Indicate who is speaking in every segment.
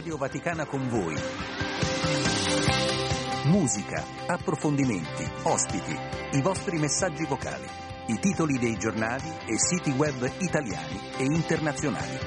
Speaker 1: Radio Vaticana con voi. Musica, approfondimenti, ospiti, i vostri messaggi vocali, i titoli dei giornali e siti web italiani e internazionali.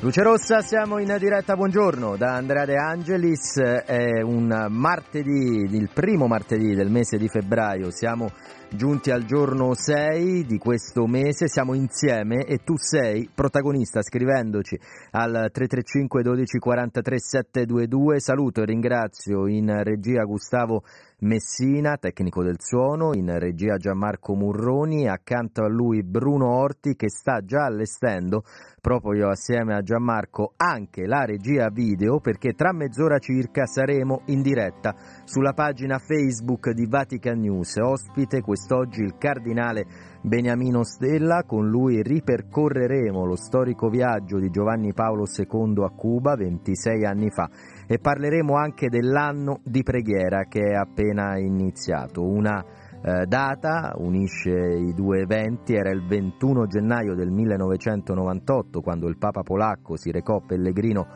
Speaker 2: Luce Rossa, siamo in diretta, buongiorno da Andrea De Angelis, è un martedì, il primo martedì del mese di febbraio, siamo giunti al giorno 6 di questo mese, siamo insieme e tu sei protagonista scrivendoci al 335 12 43 722, saluto e ringrazio in regia Gustavo Messina, tecnico del suono, in regia Gianmarco Murroni, accanto a lui Bruno Orti che sta già allestendo, proprio io assieme a Gianmarco, anche la regia video perché tra mezz'ora circa saremo in diretta sulla pagina Facebook di Vatican News. Ospite quest'oggi il cardinale Beniamino Stella, con lui ripercorreremo lo storico viaggio di Giovanni Paolo II a Cuba 26 anni fa e parleremo anche dell'anno di preghiera che è appena iniziato. Una eh, data unisce i due eventi, era il 21 gennaio del 1998 quando il Papa polacco si recò pellegrino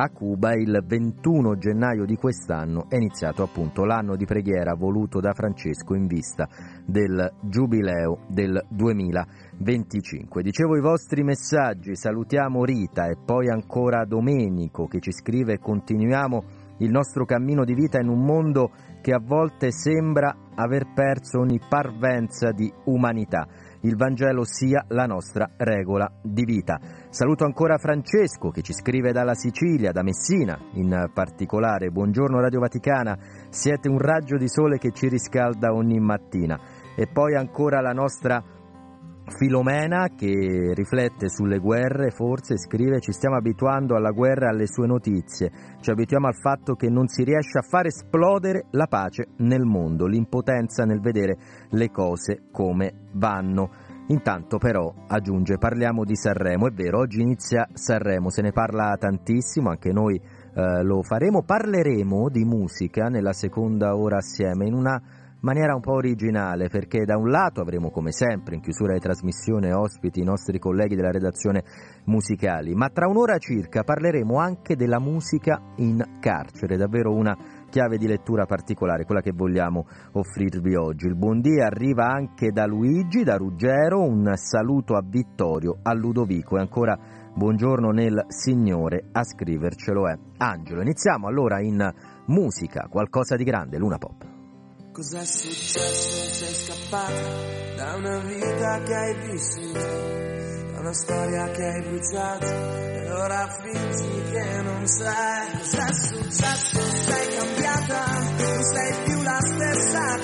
Speaker 2: a Cuba il 21 gennaio di quest'anno è iniziato appunto l'anno di preghiera voluto da Francesco in vista del giubileo del 2025. Dicevo i vostri messaggi, salutiamo Rita e poi ancora Domenico che ci scrive continuiamo il nostro cammino di vita in un mondo che a volte sembra aver perso ogni parvenza di umanità il Vangelo sia la nostra regola di vita. Saluto ancora Francesco che ci scrive dalla Sicilia, da Messina in particolare. Buongiorno Radio Vaticana, siete un raggio di sole che ci riscalda ogni mattina. E poi ancora la nostra Filomena che riflette sulle guerre, forse scrive ci stiamo abituando alla guerra e alle sue notizie, ci abituiamo al fatto che non si riesce a far esplodere la pace nel mondo, l'impotenza nel vedere le cose come vanno. Intanto però, aggiunge, parliamo di Sanremo, è vero, oggi inizia Sanremo, se ne parla tantissimo, anche noi eh, lo faremo, parleremo di musica nella seconda ora assieme in una maniera un po' originale perché da un lato avremo come sempre in chiusura di trasmissione ospiti i nostri colleghi della redazione musicali, ma tra un'ora circa parleremo anche della musica in carcere, davvero una chiave di lettura particolare, quella che vogliamo offrirvi oggi. Il buondì arriva anche da Luigi, da Ruggero, un saluto a Vittorio, a Ludovico e ancora buongiorno nel Signore, a scrivercelo è Angelo. Iniziamo allora in musica, qualcosa di grande, Luna Pop.
Speaker 3: Cos'è successo? Sei scappata da una vita che hai vissuto, una storia che hai bruciato e ora fingi che non sai. Cos'è successo? Sei cambiata, non sei più la stessa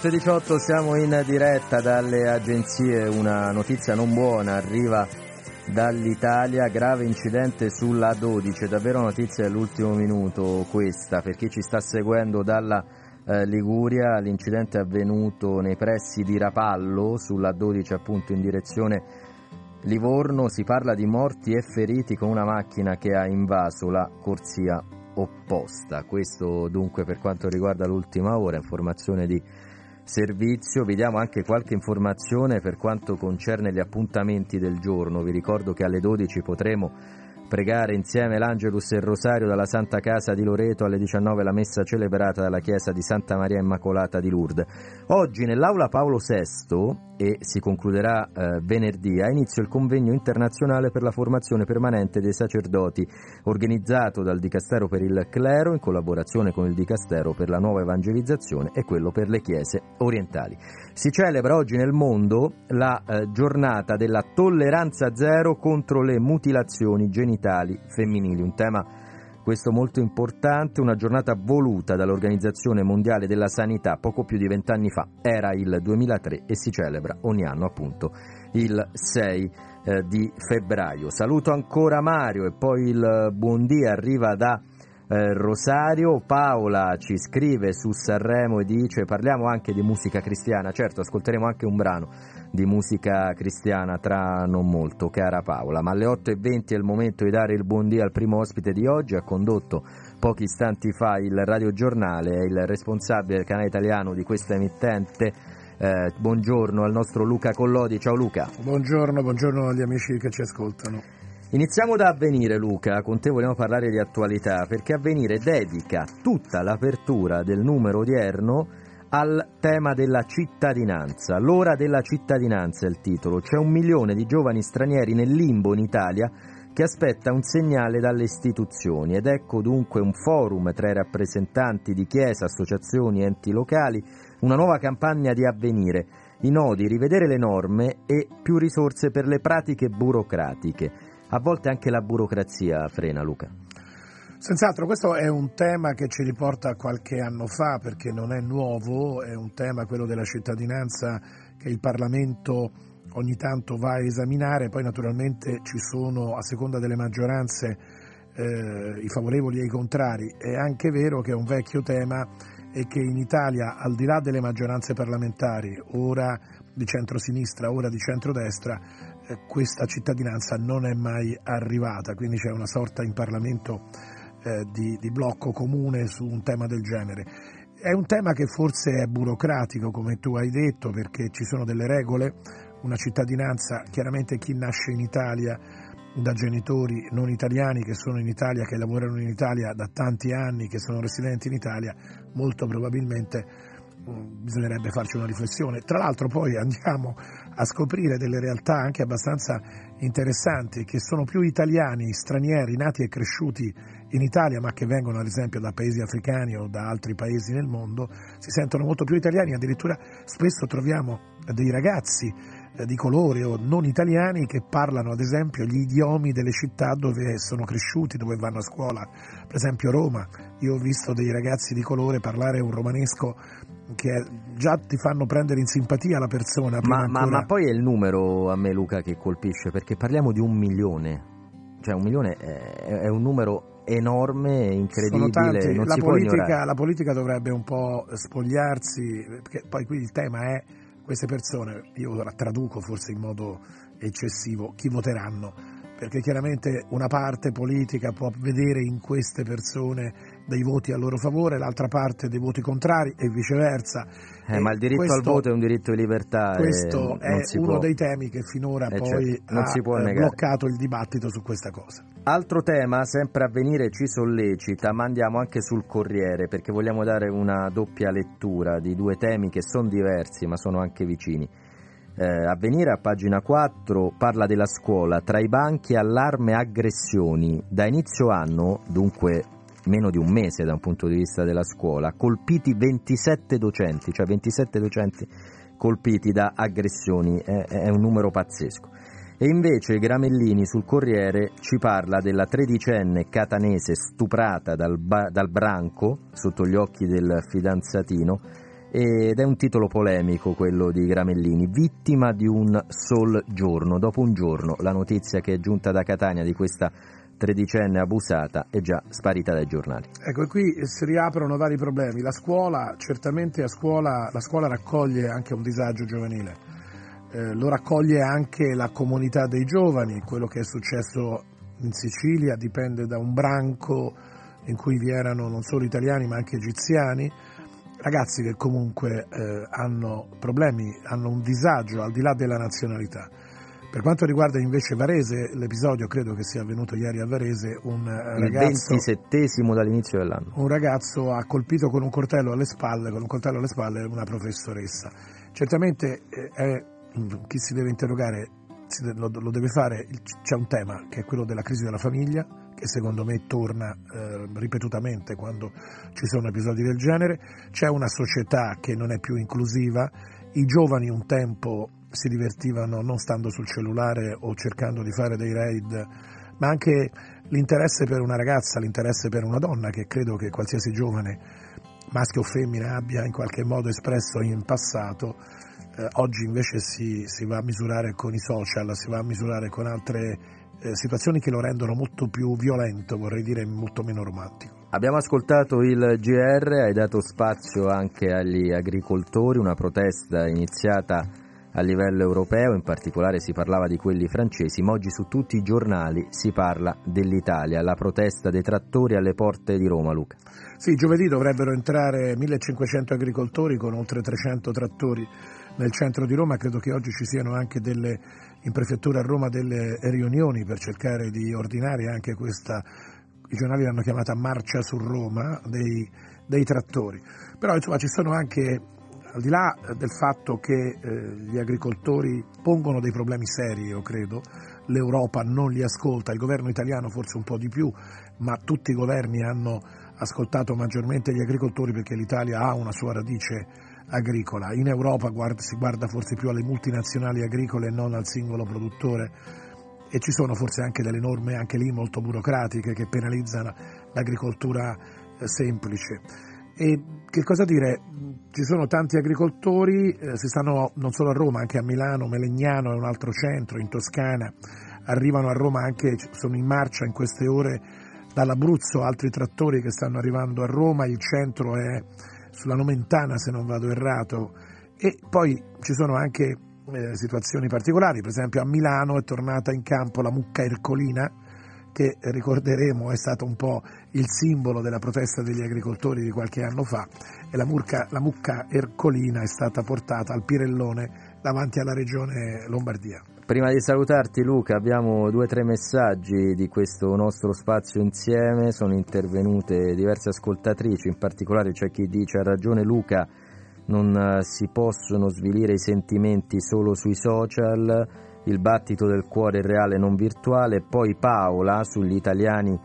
Speaker 2: 8.18 siamo in diretta dalle agenzie, una notizia non buona arriva dall'Italia, grave incidente sulla 12, davvero notizia dell'ultimo minuto questa, per chi ci sta seguendo dalla eh, Liguria, l'incidente è avvenuto nei pressi di Rapallo, sulla 12 appunto in direzione Livorno, si parla di morti e feriti con una macchina che ha invaso la corsia opposta, questo dunque per quanto riguarda l'ultima ora, informazione di servizio, vi diamo anche qualche informazione per quanto concerne gli appuntamenti del giorno. Vi ricordo che alle 12 potremo pregare insieme l'Angelus e il Rosario dalla Santa Casa di Loreto alle 19 la messa celebrata dalla chiesa di Santa Maria Immacolata di Lourdes. Oggi nell'aula Paolo VI e si concluderà eh, venerdì ha inizio il convegno internazionale per la formazione permanente dei sacerdoti organizzato dal Dicastero per il Clero in collaborazione con il Dicastero per la nuova evangelizzazione e quello per le chiese orientali. Si celebra oggi nel mondo la eh, giornata della tolleranza zero contro le mutilazioni genitali femminili, un tema questo molto importante, una giornata voluta dall'Organizzazione Mondiale della Sanità poco più di vent'anni fa, era il 2003 e si celebra ogni anno appunto il 6 eh, di febbraio. Saluto ancora Mario e poi il buondì arriva da eh, Rosario, Paola ci scrive su Sanremo e dice parliamo anche di musica cristiana, certo ascolteremo anche un brano di musica cristiana tra non molto, cara Paola, ma alle 8.20 è il momento di dare il buondì al primo ospite di oggi, ha condotto pochi istanti fa il radiogiornale, è il responsabile del canale italiano di questa emittente, eh, buongiorno al nostro Luca Collodi, ciao Luca.
Speaker 4: Buongiorno, buongiorno agli amici che ci ascoltano.
Speaker 2: Iniziamo da Avvenire Luca, con te vogliamo parlare di attualità perché Avvenire dedica tutta l'apertura del numero odierno al tema della cittadinanza. L'ora della cittadinanza è il titolo. C'è un milione di giovani stranieri nel limbo in Italia che aspetta un segnale dalle istituzioni ed ecco dunque un forum tra i rappresentanti di chiesa, associazioni, enti locali, una nuova campagna di avvenire, i nodi, rivedere le norme e più risorse per le pratiche burocratiche. A volte anche la burocrazia frena, Luca.
Speaker 4: Senz'altro questo è un tema che ci riporta a qualche anno fa perché non è nuovo, è un tema quello della cittadinanza che il Parlamento ogni tanto va a esaminare, poi naturalmente ci sono a seconda delle maggioranze eh, i favorevoli e i contrari. È anche vero che è un vecchio tema e che in Italia, al di là delle maggioranze parlamentari, ora di centrosinistra, ora di centrodestra, eh, questa cittadinanza non è mai arrivata, quindi c'è una sorta in Parlamento eh, di, di blocco comune su un tema del genere. È un tema che forse è burocratico, come tu hai detto, perché ci sono delle regole, una cittadinanza, chiaramente chi nasce in Italia da genitori non italiani che sono in Italia, che lavorano in Italia da tanti anni, che sono residenti in Italia, molto probabilmente bisognerebbe farci una riflessione. Tra l'altro poi andiamo a scoprire delle realtà anche abbastanza interessanti che sono più italiani, stranieri, nati e cresciuti in Italia ma che vengono ad esempio da paesi africani o da altri paesi nel mondo, si sentono molto più italiani, addirittura spesso troviamo dei ragazzi eh, di colore o non italiani che parlano ad esempio gli idiomi delle città dove sono cresciuti, dove vanno a scuola, per esempio Roma. Io ho visto dei ragazzi di colore parlare un romanesco che già ti fanno prendere in simpatia la persona.
Speaker 2: Ma, ma, ma, poi è il numero a me Luca che colpisce perché parliamo di un milione, cioè un milione è, è un numero enorme, incredibile,
Speaker 4: la politica, la politica dovrebbe un po' spogliarsi, perché poi qui il tema è queste persone, io ora traduco forse in modo eccessivo, chi voteranno, perché chiaramente una parte politica può vedere in queste persone dei voti a loro favore, l'altra parte dei voti contrari e viceversa.
Speaker 2: Eh, e ma il diritto questo, al voto è un diritto di libertà.
Speaker 4: Questo è uno può. dei temi che finora eh, poi certo, ha eh, bloccato il dibattito su questa cosa.
Speaker 2: Altro tema, sempre a venire, ci sollecita, ma andiamo anche sul Corriere perché vogliamo dare una doppia lettura di due temi che sono diversi ma sono anche vicini. Eh, Avvenire a pagina 4 parla della scuola, tra i banchi allarme aggressioni. Da inizio anno, dunque meno di un mese da un punto di vista della scuola, colpiti 27 docenti, cioè 27 docenti colpiti da aggressioni, è, è un numero pazzesco. E invece Gramellini sul Corriere ci parla della tredicenne catanese stuprata dal, dal branco sotto gli occhi del fidanzatino ed è un titolo polemico quello di Gramellini, vittima di un sol giorno. Dopo un giorno la notizia che è giunta da Catania di questa tredicenne abusata è già sparita dai giornali.
Speaker 4: Ecco, qui si riaprono vari problemi. La scuola, certamente scuola, la scuola raccoglie anche un disagio giovanile, eh, lo raccoglie anche la comunità dei giovani, quello che è successo in Sicilia dipende da un branco in cui vi erano non solo italiani ma anche egiziani, ragazzi che comunque eh, hanno problemi, hanno un disagio al di là della nazionalità. Per quanto riguarda invece Varese, l'episodio credo che sia avvenuto ieri a Varese, un ragazzo...
Speaker 2: Il 27 dall'inizio dell'anno.
Speaker 4: Un ragazzo ha colpito con un coltello alle spalle, con un coltello alle spalle una professoressa. Certamente eh, è, chi si deve interrogare lo, lo, deve fare, c'è un tema che è quello della crisi della famiglia, che secondo me torna eh, ripetutamente quando ci sono episodi del genere, c'è una società che non è più inclusiva, i giovani un tempo si divertivano non stando sul cellulare o cercando di fare dei raid, ma anche l'interesse per una ragazza, l'interesse per una donna che credo che qualsiasi giovane, maschio o femmina, abbia in qualche modo espresso in passato, eh, oggi invece si, si, va a misurare con i social, si va a misurare con altre eh, situazioni che lo rendono molto più violento, vorrei dire molto meno romantico.
Speaker 2: Abbiamo ascoltato il GR, hai dato spazio anche agli agricoltori, una protesta iniziata a livello europeo, in particolare si parlava di quelli francesi, ma oggi su tutti i giornali si parla dell'Italia, la protesta dei trattori alle porte di Roma, Luca.
Speaker 4: Sì, giovedì dovrebbero entrare 1500 agricoltori con oltre 300 trattori nel centro di Roma, credo che oggi ci siano anche delle, in prefettura a Roma delle riunioni per cercare di ordinare anche questa, i giornali l'hanno chiamata marcia su Roma, dei, dei trattori. Però insomma ci sono anche al di là del fatto che eh, gli agricoltori pongono dei problemi seri, io credo, l'Europa non li ascolta, il governo italiano forse un po' di più, ma tutti i governi hanno ascoltato maggiormente gli agricoltori perché l'Italia ha una sua radice agricola. In Europa guarda, si guarda forse più alle multinazionali agricole e non al singolo produttore e ci sono forse anche delle norme anche lì molto burocratiche che penalizzano l'agricoltura eh, semplice. E che cosa dire? Ci sono tanti agricoltori, eh, si stanno non solo a Roma, anche a Milano, Melegnano è un altro centro, in Toscana, arrivano a Roma anche, sono in marcia in queste ore dall'Abruzzo altri trattori che stanno arrivando a Roma, il centro è sulla Nomentana se non vado errato e poi ci sono anche eh, situazioni particolari, per esempio a Milano è tornata in campo la mucca ercolina, che ricorderemo è stato un po' il simbolo della protesta degli agricoltori di qualche anno fa e la, murca, la mucca ercolina è stata portata al Pirellone davanti alla regione Lombardia.
Speaker 2: Prima di salutarti Luca abbiamo due o tre messaggi di questo nostro spazio insieme, sono intervenute diverse ascoltatrici, in particolare c'è chi dice ha ragione Luca, non eh, si possono svilire i sentimenti solo sui social, il battito del cuore reale non virtuale, poi Paola sugli italiani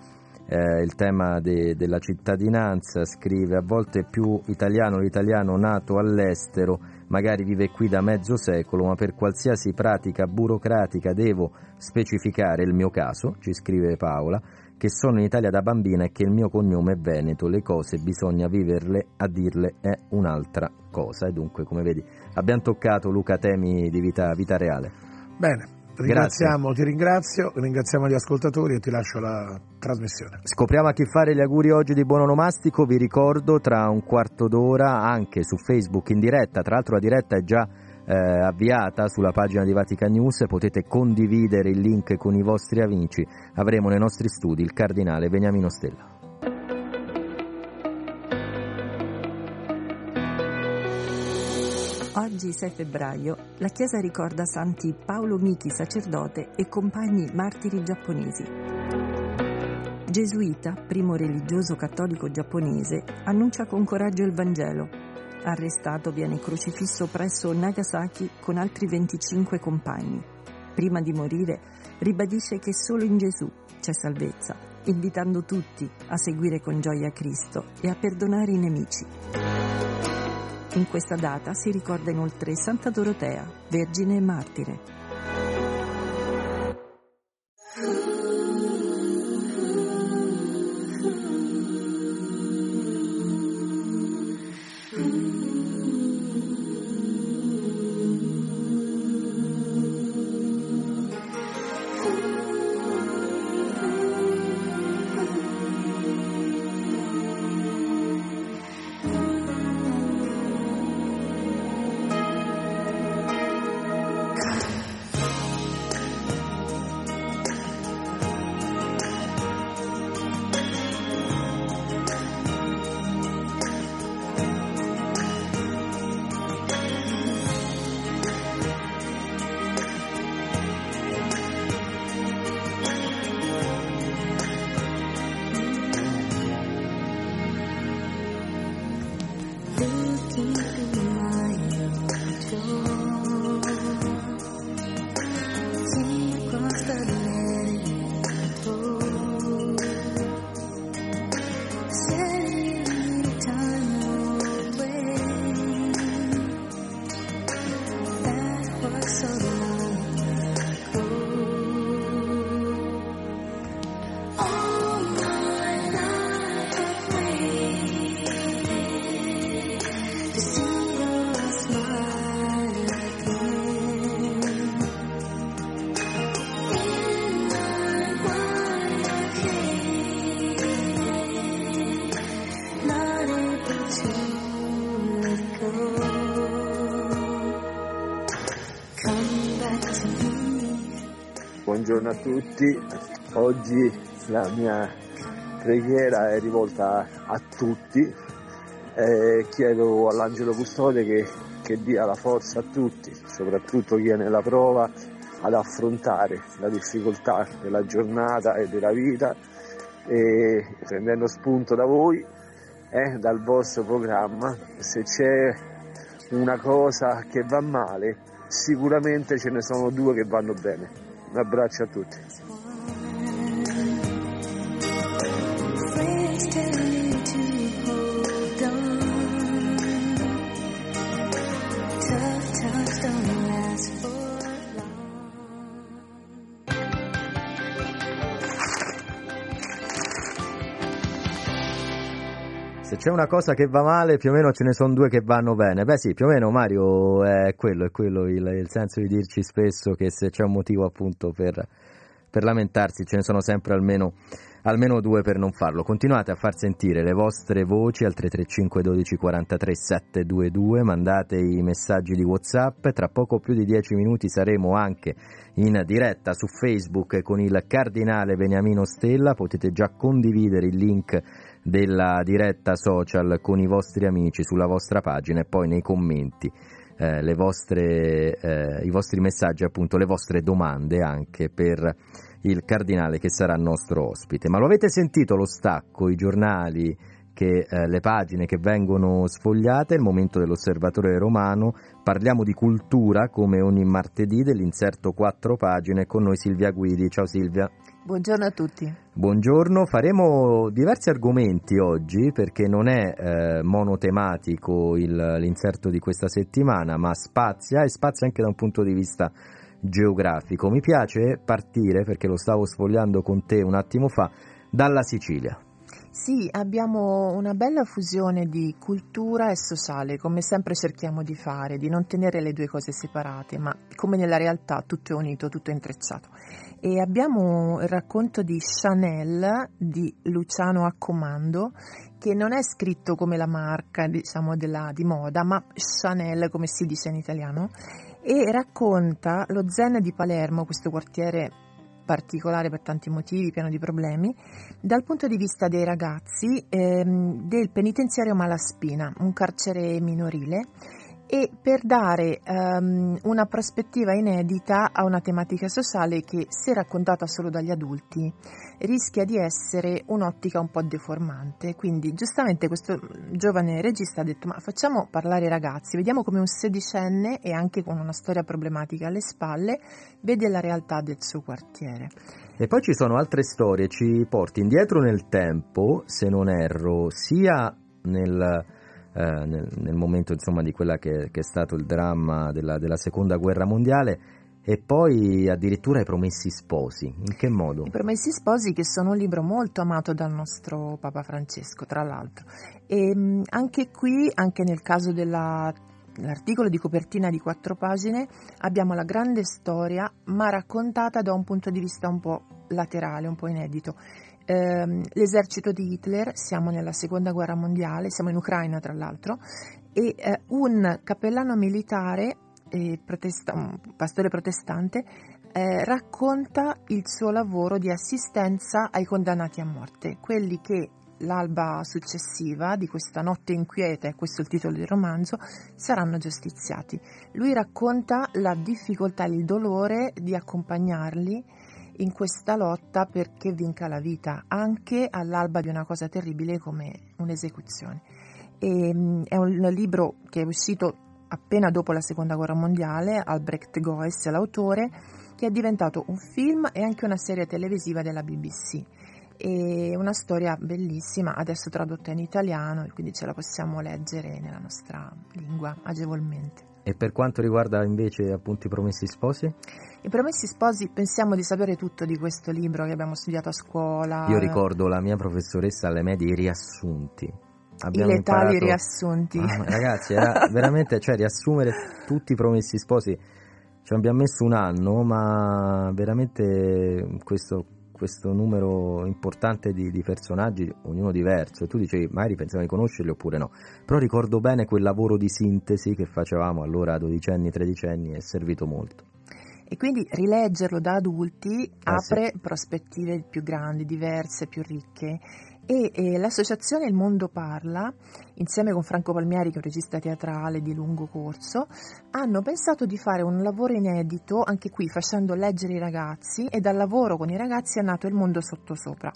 Speaker 2: eh, il tema de, della cittadinanza, scrive a volte più italiano l'italiano nato all'estero, magari vive qui da mezzo secolo, ma per qualsiasi pratica burocratica devo specificare il mio caso, ci scrive Paola, che sono in Italia da bambina e che il mio cognome è Veneto, le cose bisogna viverle, a dirle è un'altra cosa. E dunque, come vedi, abbiamo toccato Luca temi di vita, vita reale.
Speaker 4: Bene, Ringraziamo, ti ringrazio, ringraziamo gli ascoltatori e ti lascio la trasmissione.
Speaker 2: Scopriamo a chi fare gli auguri oggi di buon onomastico, vi ricordo tra un quarto d'ora anche su Facebook in diretta, tra l'altro la diretta è già eh, avviata sulla pagina di Vatican News, potete condividere il link con i vostri amici, avremo nei nostri studi il cardinale Beniamino Stella.
Speaker 5: Oggi 6 febbraio la Chiesa ricorda santi Paolo Miki, sacerdote, e compagni martiri giapponesi. Gesuita, primo religioso cattolico giapponese, annuncia con coraggio il Vangelo. Arrestato viene crocifisso presso Nagasaki con altri 25 compagni. Prima di morire ribadisce che solo in Gesù c'è salvezza, invitando tutti a seguire con gioia Cristo e a perdonare i nemici. In questa data si ricorda inoltre Santa Dorotea, Vergine e Martire.
Speaker 6: Tutti. Oggi la mia preghiera è rivolta a tutti. Eh, chiedo all'angelo custode che, che dia la forza a tutti, soprattutto chi è nella prova, ad affrontare la difficoltà della giornata e della vita e prendendo spunto da voi, eh, dal vostro programma, se c'è una cosa che va male, sicuramente ce ne sono due che vanno bene. Un abbraccio a tutti.
Speaker 2: C'è una cosa che va male, più o meno ce ne sono due che vanno bene. Beh sì, più o meno Mario è quello, è quello il, il senso di dirci spesso che se c'è un motivo appunto per, per lamentarsi ce ne sono sempre almeno, almeno, due per non farlo. Continuate a far sentire le vostre voci al 335 12 43 722, mandate i messaggi di Whatsapp, tra poco più di dieci minuti saremo anche in diretta su Facebook con il cardinale Beniamino Stella, potete già condividere il link della diretta social con i vostri amici sulla vostra pagina e poi nei commenti eh, vostre, eh, i vostri messaggi, appunto le vostre domande anche per il cardinale che sarà nostro ospite. Ma lo avete sentito lo stacco, i giornali, che, eh, le pagine che vengono sfogliate, il momento dell'osservatore romano, parliamo di cultura come ogni martedì dell'inserto quattro pagine, con noi Silvia Guidi. Ciao Silvia.
Speaker 7: Buongiorno a tutti.
Speaker 2: Buongiorno, faremo diversi argomenti oggi perché non è eh, monotematico il, l'inserto di questa settimana, ma spazia e spazia anche da un punto di vista geografico. Mi piace partire, perché lo stavo sfogliando con te un attimo fa, dalla Sicilia.
Speaker 7: Sì, abbiamo una bella fusione di cultura e sociale, come sempre cerchiamo di fare, di non tenere le due cose separate, ma come nella realtà tutto è unito, tutto è intrecciato. E abbiamo il racconto di Chanel di Luciano Accomando, che non è scritto come la marca diciamo, della, di moda, ma Chanel come si dice in italiano, e racconta lo zen di Palermo, questo quartiere particolare per tanti motivi, pieno di problemi, dal punto di vista dei ragazzi ehm, del penitenziario Malaspina, un carcere minorile e per dare um, una prospettiva inedita a una tematica sociale che, se raccontata solo dagli adulti, rischia di essere un'ottica un po' deformante. Quindi, giustamente, questo giovane regista ha detto: Ma facciamo parlare i ragazzi, vediamo come un sedicenne e anche con una storia problematica alle spalle vede la realtà del suo quartiere.
Speaker 2: E poi ci sono altre storie, ci porti indietro nel tempo, se non erro, sia nel nel, nel, momento insomma, di quella che, che, è stato il dramma della, della seconda guerra mondiale e poi addirittura i Promessi Sposi. In che modo?
Speaker 7: I Promessi Sposi che sono un libro molto amato dal nostro Papa Francesco, tra l'altro. E anche qui, anche nel caso dell'articolo di copertina di quattro pagine, abbiamo la grande storia, ma raccontata da un punto di vista un po' laterale, un po' inedito ehm, l'esercito di Hitler, siamo nella seconda guerra mondiale, siamo in Ucraina tra l'altro, e eh, un cappellano militare, eh, protesta- un pastore protestante, eh, racconta il suo lavoro di assistenza ai condannati a morte, quelli che l'alba successiva di questa notte inquieta, e questo è il titolo del romanzo, saranno giustiziati. Lui racconta la difficoltà e il dolore di accompagnarli in questa lotta perché vinca la vita, anche all'alba di una cosa terribile come un'esecuzione. E, mm, è un libro che è uscito appena dopo la seconda guerra mondiale, Albrecht Goes è l'autore, che è diventato un film e anche una serie televisiva della BBC. È una storia bellissima, adesso tradotta in italiano e quindi ce la possiamo leggere nella nostra lingua agevolmente.
Speaker 2: E per quanto riguarda invece appunto i Promessi Sposi?
Speaker 7: I Promessi Sposi pensiamo di sapere tutto di questo libro che abbiamo studiato a scuola.
Speaker 2: Io ricordo la mia professoressa alle medie i riassunti.
Speaker 7: Abbiamo I letali imparato... riassunti.
Speaker 2: Ah, ragazzi, era veramente, cioè riassumere tutti i Promessi Sposi ci abbiamo messo un anno, ma veramente questo questo numero importante di, di, personaggi, ognuno diverso, e tu dicevi magari pensavi di conoscerli oppure no, però ricordo bene quel lavoro di sintesi che facevamo allora a dodicenni, tredicenni è servito molto.
Speaker 7: E quindi rileggerlo da adulti eh apre sì. prospettive più grandi, diverse, più ricche e, e, l'associazione Il Mondo Parla, insieme con Franco Palmieri, che è un regista teatrale di lungo corso, hanno pensato di fare un lavoro inedito, anche qui facendo leggere i ragazzi, e dal lavoro con i ragazzi è nato Il Mondo Sottosopra.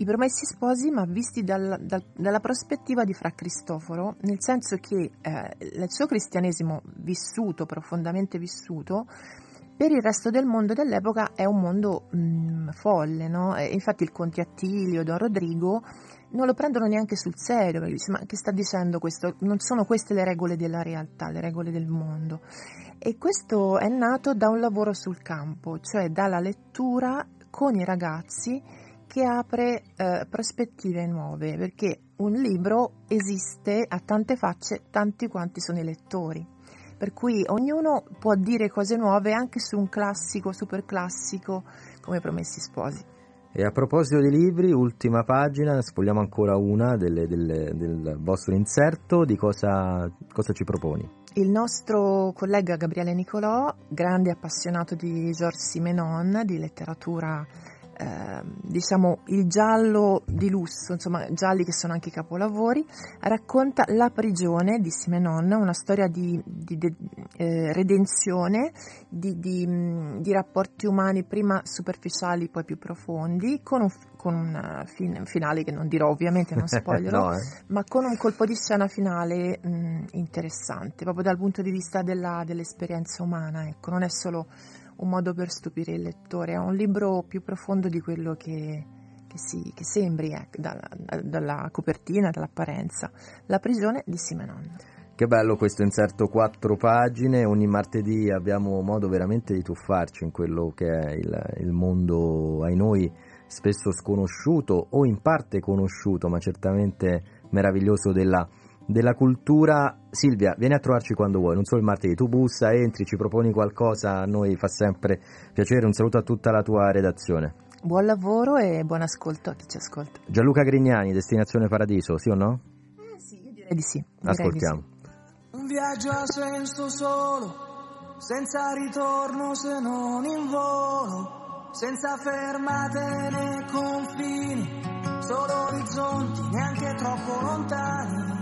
Speaker 7: I promessi sposi, ma visti dal, dal, dalla prospettiva di Fra Cristoforo, nel senso che eh, il suo cristianesimo vissuto, profondamente vissuto, per il resto del mondo dell'epoca è un mondo mh, mm, folle, no? infatti il Conte Attilio, Don Rodrigo non lo prendono neanche sul serio, perché dice ma che sta dicendo questo? Non sono queste le regole della realtà, le regole del mondo. E questo è nato da un lavoro sul campo, cioè dalla lettura con i ragazzi che apre eh, prospettive nuove, perché un libro esiste a tante facce, tanti quanti sono i lettori per cui ognuno può dire cose nuove anche su un classico, super classico come Promessi Sposi.
Speaker 2: E a proposito di libri, ultima pagina, spogliamo ancora una delle, delle, del vostro inserto, di cosa, cosa ci proponi?
Speaker 7: Il nostro collega Gabriele Nicolò, grande appassionato di Georges Simenon, di letteratura eh, diciamo il giallo di lusso, insomma gialli che sono anche capolavori, racconta La prigione di Simenon, una storia di, di, di eh, redenzione, di, di, rapporti umani prima superficiali poi più profondi, con un, con un fin, finale che non dirò ovviamente, non spoilerò, no, eh. ma con un colpo di scena finale mh, interessante, proprio dal punto di vista della, dell'esperienza umana, ecco, non è solo un modo per stupire il lettore, è un libro più profondo di quello che, che, si, che sembri eh, dalla, dalla, copertina, dall'apparenza. La prigione di Simenon.
Speaker 2: Che bello questo inserto quattro pagine, ogni martedì abbiamo modo veramente di tuffarci in quello che è il, il mondo ai noi spesso sconosciuto o in parte conosciuto, ma certamente meraviglioso della della cultura. Silvia, vieni a trovarci quando vuoi, non solo il martedì, tu bussa, entri, ci proponi qualcosa, a noi fa sempre piacere. Un saluto a tutta la tua redazione.
Speaker 7: Buon lavoro e buon ascolto a chi ci ascolta.
Speaker 2: Gianluca Grignani, Destinazione Paradiso, sì o no?
Speaker 7: Eh sì, io direi di sì.
Speaker 2: Direi Ascoltiamo. Di
Speaker 8: sì. Un viaggio a senso solo, senza ritorno se non in volo, senza fermate né confini, solo orizzonti neanche troppo lontani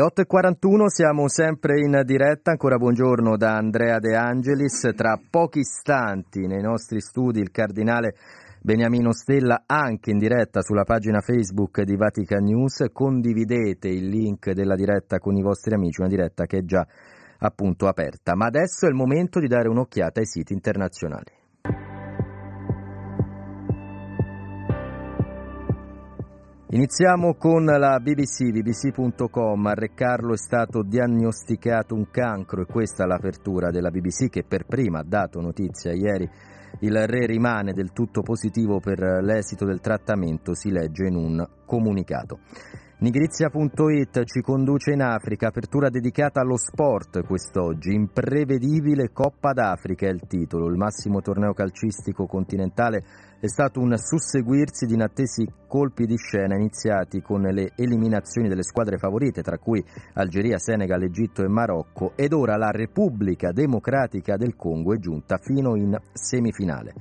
Speaker 2: Le 8.41 siamo sempre in diretta, ancora buongiorno da Andrea De Angelis. Tra pochi istanti nei nostri studi il cardinale Beniamino Stella anche in diretta sulla pagina Facebook di Vatican News. Condividete il link della diretta con i vostri amici, una diretta che è già appunto aperta. Ma adesso è il momento di dare un'occhiata ai siti internazionali. Iniziamo con la BBC, bbc.com. A Re Carlo è stato diagnosticato un cancro e questa è l'apertura della BBC che per prima ha dato notizia ieri. Il re rimane del tutto positivo per l'esito del trattamento, si legge in un comunicato. Nigrizia.it ci conduce in Africa, apertura dedicata allo sport quest'oggi, imprevedibile Coppa d'Africa è il titolo, il massimo torneo calcistico continentale è stato un susseguirsi di inattesi colpi di scena iniziati con le eliminazioni delle squadre favorite, tra cui Algeria, Senegal, Egitto e Marocco, ed ora la Repubblica Democratica del Congo è giunta fino in semifinale.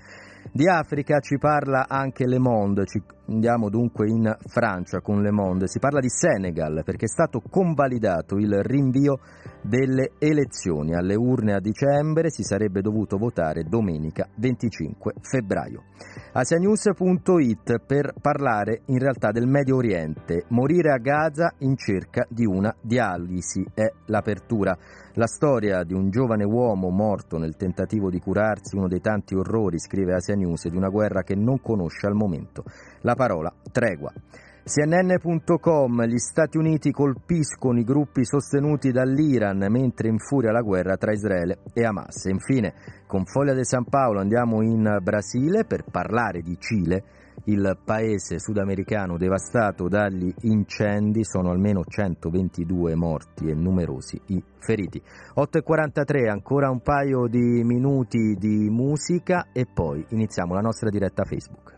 Speaker 2: Di Africa ci parla anche Le Monde, ci andiamo dunque in Francia con Le Monde, si parla di Senegal perché è stato convalidato il rinvio delle elezioni alle urne a dicembre, si sarebbe dovuto votare domenica 25 febbraio. Asianews.it per parlare in realtà del Medio Oriente, morire a Gaza in cerca di una dialisi è l'apertura. La storia di un giovane uomo morto nel tentativo di curarsi uno dei tanti orrori, scrive Asia News, di una guerra che non conosce al momento. La parola tregua. CNN.com Gli Stati Uniti colpiscono i gruppi sostenuti dall'Iran mentre infuria la guerra tra Israele e Hamas. Infine, con Foglia de San Paolo andiamo in Brasile per parlare di Cile il paese sudamericano devastato dagli incendi, sono almeno 122 morti e numerosi i feriti. 8.43, ancora un paio di minuti di musica e poi iniziamo la nostra diretta Facebook.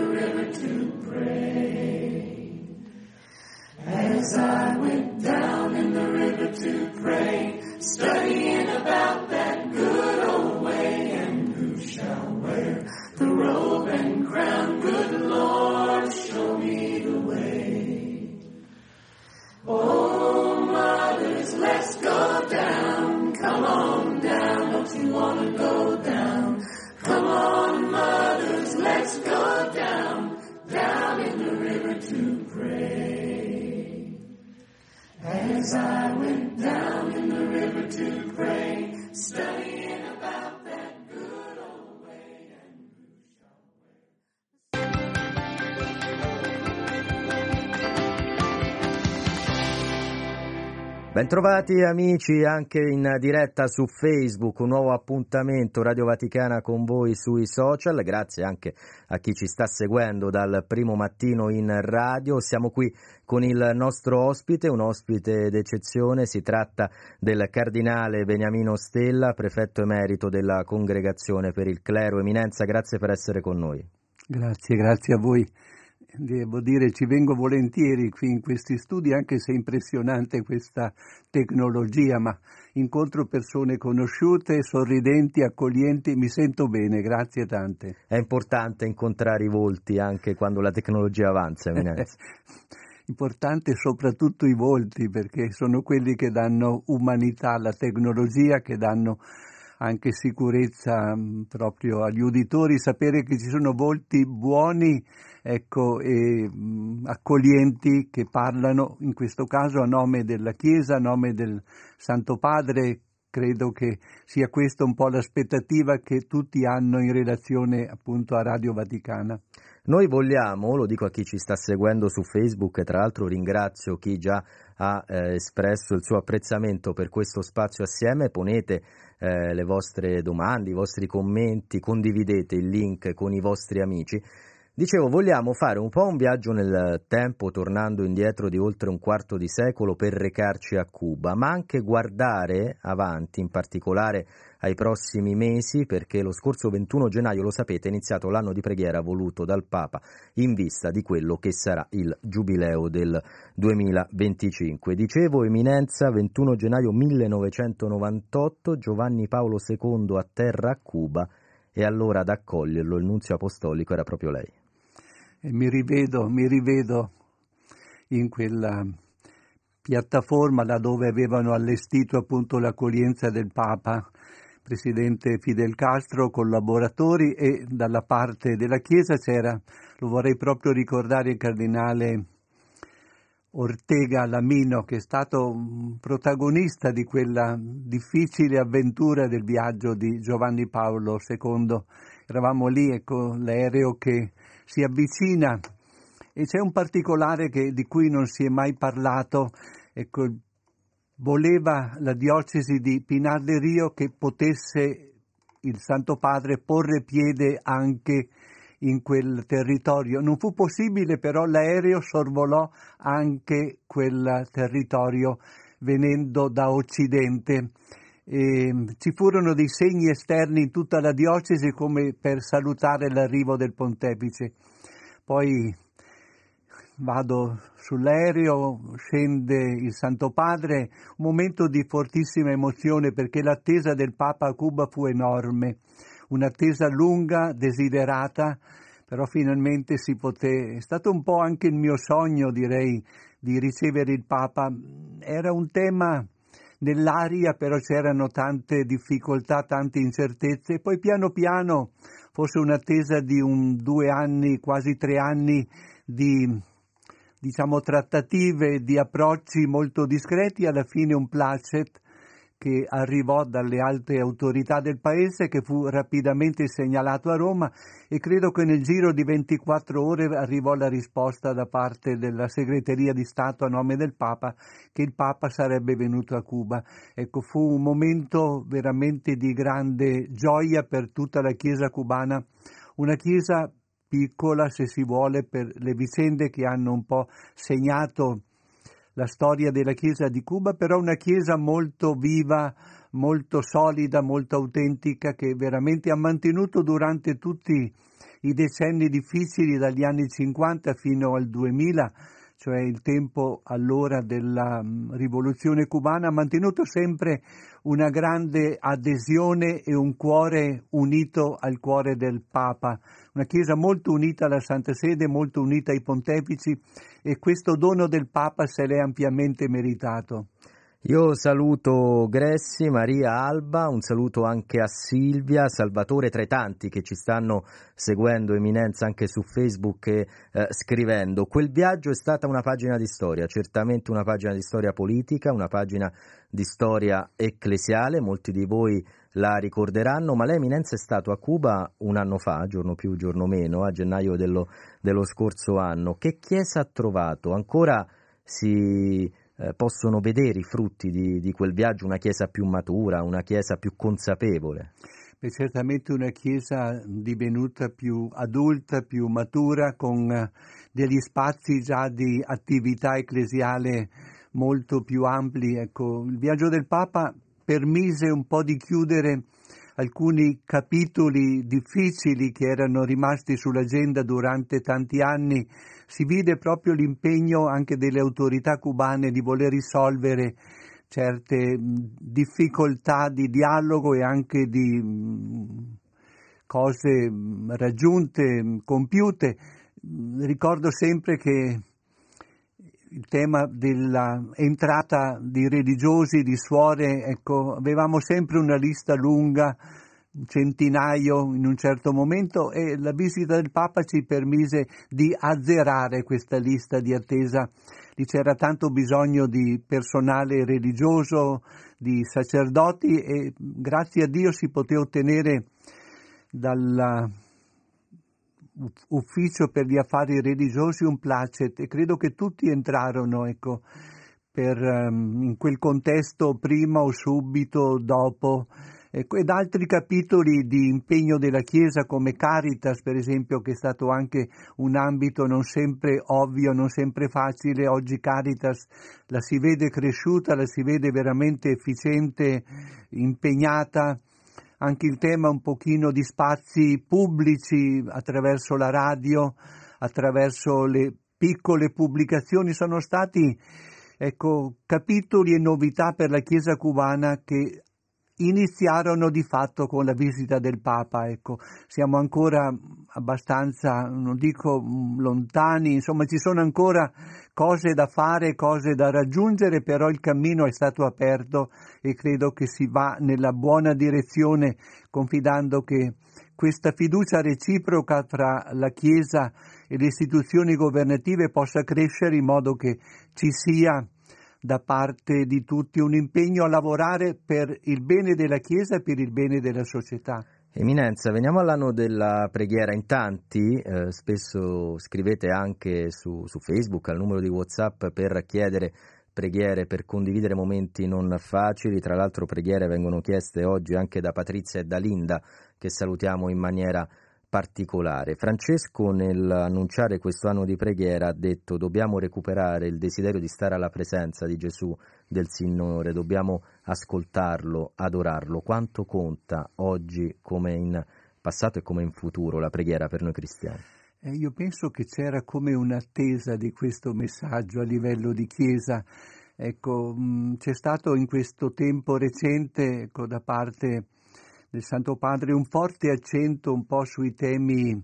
Speaker 2: As I went down in the river to pray, studying about that good old way, and who shall wear the robe and crown, good Lord, show me the way. Oh, mothers, let's go down. Come on down. Don't you want to go As I went down in the river to pray, studying Bentrovati amici anche in diretta su Facebook, un nuovo appuntamento Radio Vaticana con voi sui social, grazie anche a chi ci sta seguendo dal primo mattino in radio. Siamo qui con il nostro ospite, un ospite d'eccezione, si tratta del cardinale Beniamino Stella, prefetto emerito della Congregazione per il Clero. Eminenza, grazie per essere con noi.
Speaker 9: Grazie, grazie a voi devo dire, ci vengo volentieri qui in questi studi, anche se è impressionante questa tecnologia, ma incontro persone conosciute, sorridenti, accoglienti, mi sento bene, grazie tante.
Speaker 2: È importante incontrare i volti anche quando la tecnologia avanza, Eminenza.
Speaker 9: importante soprattutto i volti perché sono quelli che danno umanità alla tecnologia, che danno anche sicurezza mm, proprio agli uditori, sapere che ci sono volti buoni ecco, e mm, accoglienti che parlano in questo caso a nome della Chiesa, a nome del Santo Padre. Credo che sia questa un po' l'aspettativa che tutti hanno in relazione appunto a Radio Vaticana.
Speaker 2: Noi vogliamo, lo dico a chi ci sta seguendo su Facebook e tra l'altro ringrazio chi già ha eh, espresso il suo apprezzamento per questo spazio assieme, ponete eh, le vostre domande, i vostri commenti, condividete il link con i vostri amici. Dicevo, vogliamo fare un po' un viaggio nel tempo, tornando indietro di oltre un quarto di secolo per recarci a Cuba, ma anche guardare avanti, in particolare ai prossimi mesi perché lo scorso 21 gennaio, lo sapete, è iniziato l'anno di preghiera voluto dal Papa in vista di quello che sarà il giubileo del 2025. Dicevo, eminenza, 21 gennaio 1998, Giovanni Paolo II a terra a Cuba e allora ad accoglierlo il nunzio apostolico era proprio lei.
Speaker 9: E mi rivedo, mi rivedo in quella piattaforma là dove avevano allestito appunto l'accoglienza del Papa presidente Fidel Castro, collaboratori e dalla parte della Chiesa c'era, lo vorrei proprio ricordare, il cardinale Ortega Lamino, che è stato protagonista di quella difficile avventura del viaggio di Giovanni Paolo II. Eravamo lì ecco, l'aereo che si avvicina e c'è un particolare che, di cui non si è mai parlato, ecco, voleva la diocesi di Pinar del Rio che potesse il Santo Padre porre piede anche in quel territorio. Non fu possibile però l'aereo sorvolò anche quel territorio venendo da Occidente. E ci furono dei segni esterni in tutta la diocesi come per salutare l'arrivo del pontefice. Poi vado sull'aereo, scende il Santo Padre, un momento di fortissima emozione perché l'attesa del Papa a Cuba fu enorme, un'attesa lunga, desiderata, però finalmente si poté, è stato un po' anche il mio sogno direi di ricevere il Papa, era un tema nell'aria però c'erano tante difficoltà, tante incertezze poi piano piano, forse un'attesa di un due anni, quasi tre anni di diciamo, trattative di approcci molto discreti, alla fine un placet che arrivò dalle alte autorità del paese, che fu rapidamente segnalato a Roma e credo che nel giro di 24 ore arrivò la risposta da parte della segreteria di Stato a nome del Papa che il Papa sarebbe venuto a Cuba. Ecco, fu un momento veramente di grande gioia per tutta la Chiesa cubana, una Chiesa piccola, se si vuole, per le vicende che hanno un po' segnato la storia della Chiesa di Cuba, però una Chiesa molto viva, molto solida, molto autentica, che veramente ha mantenuto durante tutti i decenni difficili, dagli anni 50 fino al 2000, cioè il tempo allora della mm, rivoluzione cubana, ha mantenuto sempre una grande adesione e un cuore unito al cuore del Papa, una Chiesa molto unita alla Santa Sede, molto unita ai pontefici e questo dono del Papa se l'è ampiamente meritato.
Speaker 2: Io saluto Gressi, Maria Alba, un saluto anche a Silvia, Salvatore tra i tanti che ci stanno seguendo Eminenza anche su Facebook e eh, scrivendo. Quel viaggio è stata una pagina di storia, certamente una pagina di storia politica, una pagina di storia ecclesiale, molti di voi la ricorderanno, ma lei Eminenza è stato a Cuba un anno fa, giorno più, giorno meno, a gennaio dello, dello scorso anno. Che chiesa ha trovato? Ancora si eh, possono vedere i frutti di, di, quel viaggio, una chiesa più matura, una chiesa più consapevole?
Speaker 9: Beh, certamente una chiesa divenuta più adulta, più matura, con eh, degli spazi già di attività ecclesiale molto più ampli. Ecco, il viaggio del Papa permise un po' di chiudere alcuni capitoli difficili che erano rimasti sull'agenda durante tanti anni si vide proprio l'impegno anche delle autorità cubane di voler risolvere certe difficoltà di dialogo e anche di cose raggiunte, compiute. Ricordo sempre che il tema dell'entrata di religiosi, di suore, ecco, avevamo sempre una lista lunga, un centinaio in un certo momento e la visita del Papa ci permise di azzerare questa lista di attesa. Lì c'era tanto bisogno di personale religioso, di sacerdoti e grazie a Dio si poté ottenere dall'ufficio per gli affari religiosi un placet e credo che tutti entrarono ecco, per, um, in quel contesto prima o subito, dopo. Ecco, ed altri capitoli di impegno della Chiesa come Caritas, per esempio, che è stato anche un ambito non sempre ovvio, non sempre facile. Oggi Caritas la si vede cresciuta, la si vede veramente efficiente, impegnata anche il tema un pochino di spazi pubblici attraverso la radio, attraverso le piccole pubblicazioni, sono stati ecco, capitoli e novità per la Chiesa cubana che iniziarono di fatto con la visita del Papa. Ecco. Siamo ancora abbastanza, non dico lontani, insomma ci sono ancora cose da fare, cose da raggiungere, però il cammino è stato aperto e credo che si va nella buona direzione confidando che questa fiducia reciproca tra la Chiesa e le istituzioni governative possa crescere in modo che ci sia da parte di tutti un impegno a lavorare per il bene della Chiesa e per il bene della società.
Speaker 2: Eminenza, veniamo all'anno della preghiera. In tanti eh, spesso scrivete anche su, su, Facebook al numero di WhatsApp per chiedere preghiere, per condividere momenti non facili. Tra l'altro preghiere vengono chieste oggi anche da Patrizia e da Linda, che salutiamo in maniera particolare. Francesco nell'annunciare questo anno di preghiera ha detto dobbiamo recuperare il desiderio di stare alla presenza di Gesù, del Signore, dobbiamo ascoltarlo, adorarlo. Quanto conta oggi come in passato e come in futuro la preghiera per noi cristiani?
Speaker 9: Eh, io penso che c'era come un'attesa di questo messaggio a livello di Chiesa. Ecco, mh, mm, c'è stato in questo tempo recente ecco, da parte del Santo Padre un forte accento un po' sui temi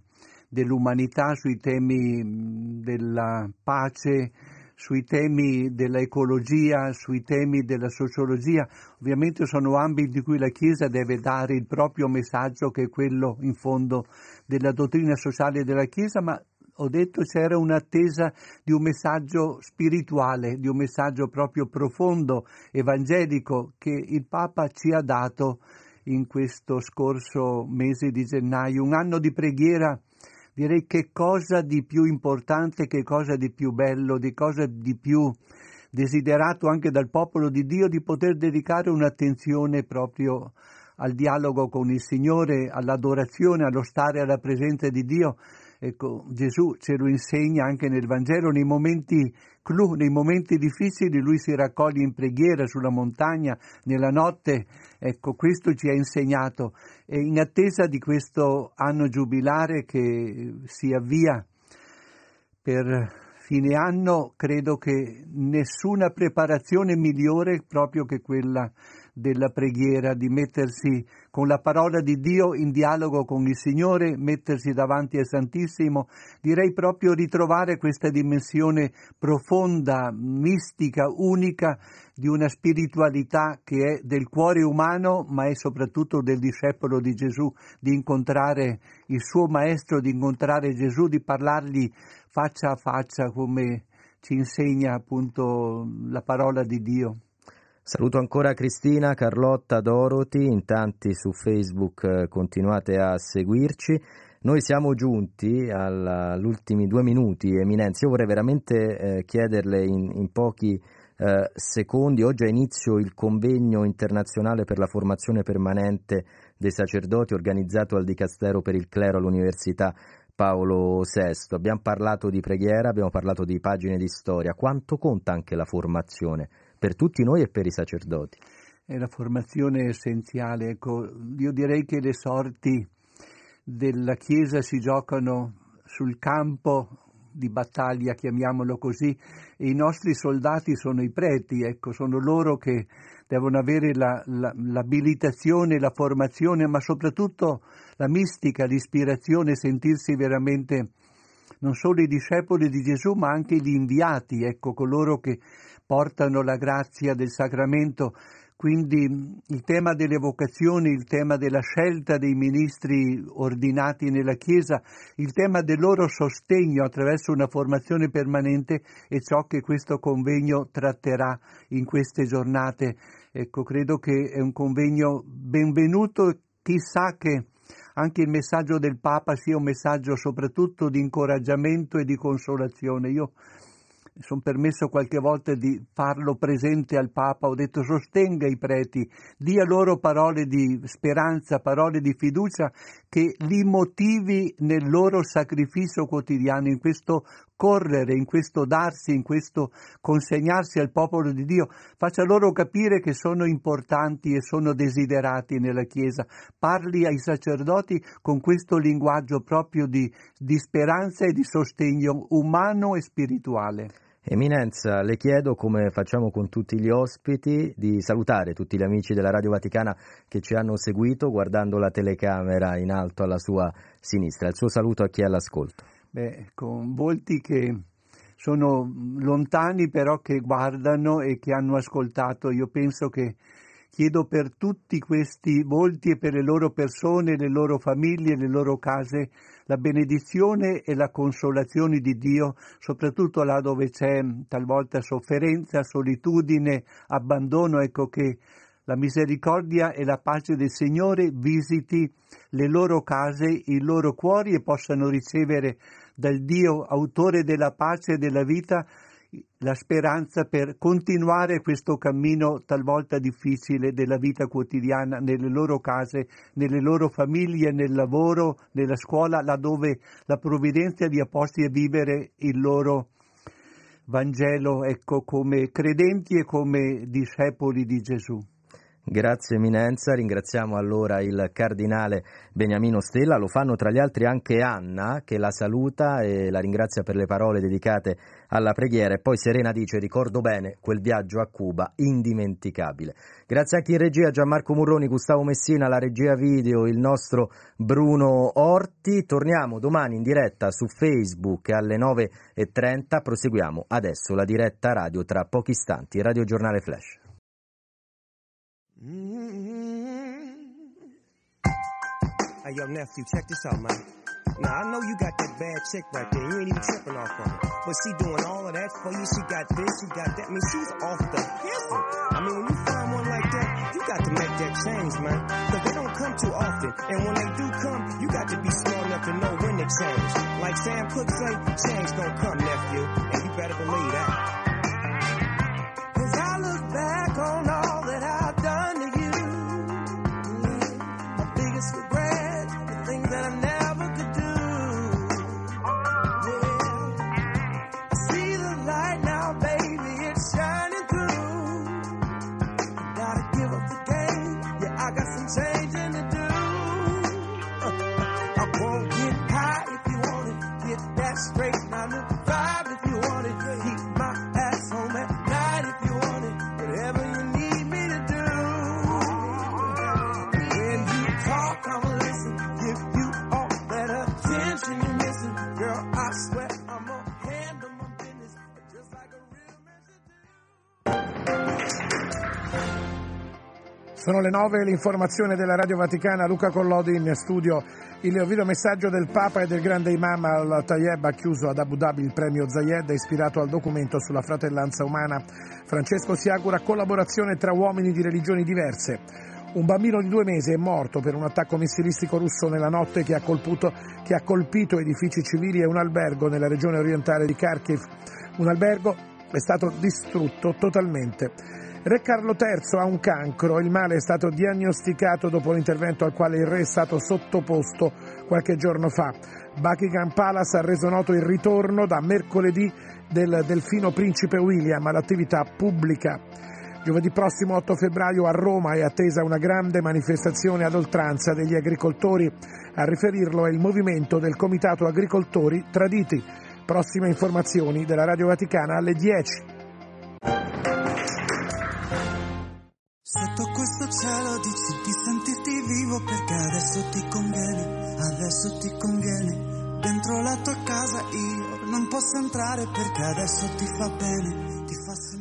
Speaker 9: dell'umanità, sui temi della pace, sui temi dell'ecologia, sui temi della sociologia. Ovviamente sono ambiti in cui la Chiesa deve dare il proprio messaggio, che è quello in fondo della dottrina sociale della Chiesa, ma ho detto c'era un'attesa di un messaggio spirituale, di un messaggio proprio profondo, evangelico, che il Papa ci ha dato in questo scorso mese di gennaio, un anno di preghiera, direi che cosa di più importante, che cosa di più bello, di cosa di più desiderato anche dal popolo di Dio di poter dedicare un'attenzione proprio al dialogo con il Signore, all'adorazione, allo stare alla presenza di Dio. Ecco, Gesù ce lo insegna anche nel Vangelo, nei momenti clou, nei momenti difficili lui si raccoglie in preghiera sulla montagna, nella notte, ecco, questo ci ha insegnato. E in attesa di questo anno giubilare che si avvia per fine anno, credo che nessuna preparazione migliore proprio che quella della preghiera, di mettersi con la parola di Dio in dialogo con il Signore, mettersi davanti al Santissimo, direi proprio ritrovare questa dimensione profonda, mistica, unica di una spiritualità che è del cuore umano, ma è soprattutto del discepolo di Gesù, di incontrare il suo Maestro, di incontrare Gesù, di parlargli faccia a faccia come ci insegna appunto la parola di Dio.
Speaker 2: Saluto ancora Cristina, Carlotta, Dorothy, in tanti su Facebook eh, continuate a seguirci. Noi siamo giunti agli ultimi due minuti, Eminenza. Io vorrei veramente eh, chiederle in, in pochi eh, secondi. Oggi ha inizio il convegno internazionale per la formazione permanente dei sacerdoti organizzato al Dicastero per il Clero all'Università Paolo VI. Abbiamo parlato di preghiera, abbiamo parlato di pagine di storia. Quanto conta anche la formazione? Per tutti noi e per i sacerdoti.
Speaker 9: È la formazione essenziale. Ecco, io direi che le sorti della Chiesa si giocano sul campo di battaglia, chiamiamolo così, e i nostri soldati sono i preti, ecco, sono loro che devono avere la, la, l'abilitazione, la formazione, ma soprattutto la mistica, l'ispirazione, sentirsi veramente non solo i discepoli di Gesù, ma anche gli inviati, ecco, coloro che portano la grazia del sacramento. Quindi il tema delle vocazioni, il tema della scelta dei ministri ordinati nella Chiesa, il tema del loro sostegno attraverso una formazione permanente è ciò che questo convegno tratterà in queste giornate. Ecco, credo che è un convegno benvenuto, chissà che anche il messaggio del Papa sia un messaggio soprattutto di incoraggiamento e di consolazione. Io sono permesso qualche volta di farlo presente al Papa, ho detto sostenga i preti, dia loro parole di speranza, parole di fiducia che li motivi nel loro sacrificio quotidiano, in questo correre, in questo darsi, in questo consegnarsi al popolo di Dio, faccia loro capire che sono importanti e sono desiderati nella Chiesa, parli ai sacerdoti con questo linguaggio proprio di, di speranza e di sostegno umano e spirituale.
Speaker 2: Eminenza, le chiedo, come facciamo con tutti gli ospiti, di salutare tutti gli amici della Radio Vaticana che ci hanno seguito guardando la telecamera in alto alla sua sinistra. Il suo saluto a chi è all'ascolto.
Speaker 9: Beh, con volti che sono lontani però che guardano e che hanno ascoltato. Io penso che chiedo per tutti questi volti e per le loro persone, le loro famiglie, le loro case la benedizione e la consolazione di Dio, soprattutto là dove c'è talvolta sofferenza, solitudine, abbandono, ecco che la misericordia e la pace del Signore visiti le loro case, i loro cuori e possano ricevere dal Dio, autore della pace e della vita, la speranza per continuare questo cammino talvolta difficile della vita quotidiana nelle loro case, nelle loro famiglie, nel lavoro, nella scuola, laddove la provvidenza vi ha posti a vivere il loro Vangelo, ecco, come credenti e come discepoli di Gesù.
Speaker 2: Grazie Eminenza, ringraziamo allora il cardinale Beniamino Stella, lo fanno tra gli altri anche Anna che la saluta e la ringrazia per le parole dedicate alla preghiera. E poi Serena dice ricordo bene quel viaggio a Cuba indimenticabile. Grazie anche in regia Gianmarco Murroni, Gustavo Messina, la regia video, il nostro Bruno Orti, torniamo domani in diretta su Facebook alle 9.30, proseguiamo adesso la diretta radio tra pochi istanti, Radio Giornale Flash.
Speaker 10: Mm-hmm. Hey, yo, nephew, check this out, man. Now, I know you got that bad chick right there. You ain't even tripping off of her. But she doing all of that for you. She got this, she got that. I mean, she's off the hizzle. I mean, when you find one like that, you got to make that change, man. Because they don't come too often. And when they do come, you got to be smart enough to know when to change. Like Sam Cooke say, change don't come, nephew. And you better believe that.
Speaker 4: Sono le 9, l'informazione della Radio Vaticana, Luca Collodi in studio. Il videomessaggio del Papa e del grande imam al-Tayeb ha chiuso ad Abu Dhabi il premio Zayed ispirato al documento sulla fratellanza umana. Francesco si augura collaborazione tra uomini di religioni diverse. Un bambino di due mesi è morto per un attacco missilistico russo nella notte che ha, colputo, che ha colpito edifici civili e un albergo nella regione orientale di Kharkiv. Un albergo è stato distrutto totalmente. Re Carlo III ha un cancro, il male è stato diagnosticato dopo l'intervento al quale il re è stato sottoposto qualche giorno fa. Buckingham Palace ha reso noto il ritorno da mercoledì del delfino principe William all'attività pubblica. Giovedì prossimo 8 febbraio a Roma è attesa una grande manifestazione ad oltranza degli agricoltori. A riferirlo è il movimento del Comitato Agricoltori Traditi. Prossime informazioni della Radio Vaticana alle 10.
Speaker 8: Sotto questo cielo dici di sentirti vivo perché adesso ti conviene, adesso ti conviene. Dentro la tua casa io non posso entrare perché adesso ti fa bene,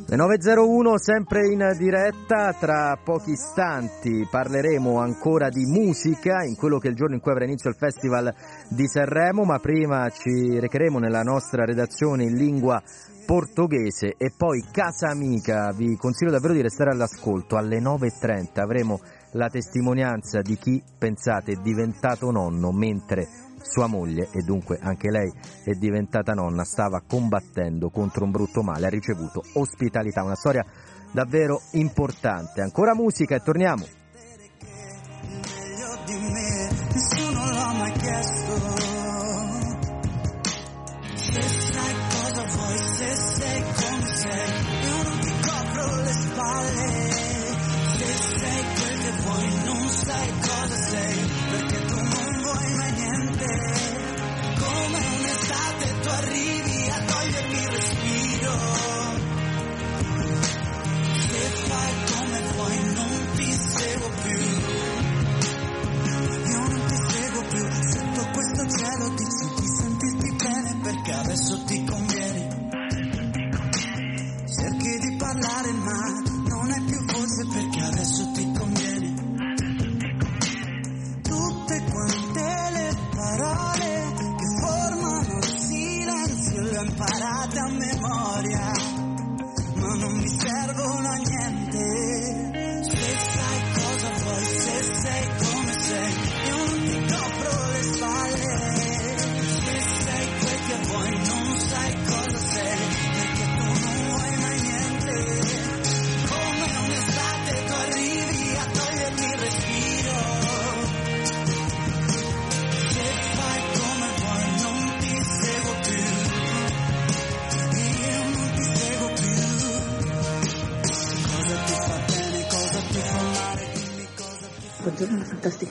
Speaker 2: Le 9.01 sempre in diretta, tra pochi istanti parleremo ancora di musica in quello che è il giorno in cui avrà inizio il Festival di Sanremo, ma prima ci recheremo nella nostra redazione in lingua portoghese e poi Casa Amica, vi consiglio davvero di restare all'ascolto, alle 9.30 avremo la testimonianza di chi, pensate, è diventato nonno mentre sua moglie, e dunque anche lei è diventata nonna, stava combattendo contro un brutto male, ha ricevuto ospitalità, una storia davvero importante. Ancora musica e torniamo.
Speaker 8: nessuno l'ha mai chiesto.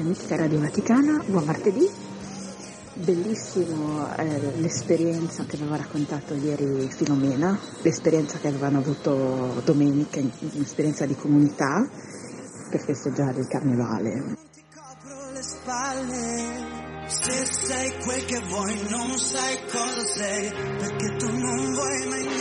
Speaker 11: Mitica Radio Vaticana, buon martedì. Bellissimo eh, l'esperienza che aveva raccontato ieri Filomena, l'esperienza che avevano avuto domenica, un'esperienza di comunità per festeggiare il carnevale.
Speaker 8: copro le spalle. Se sei quel che vuoi, non sai cosa sei, perché tu non vuoi mai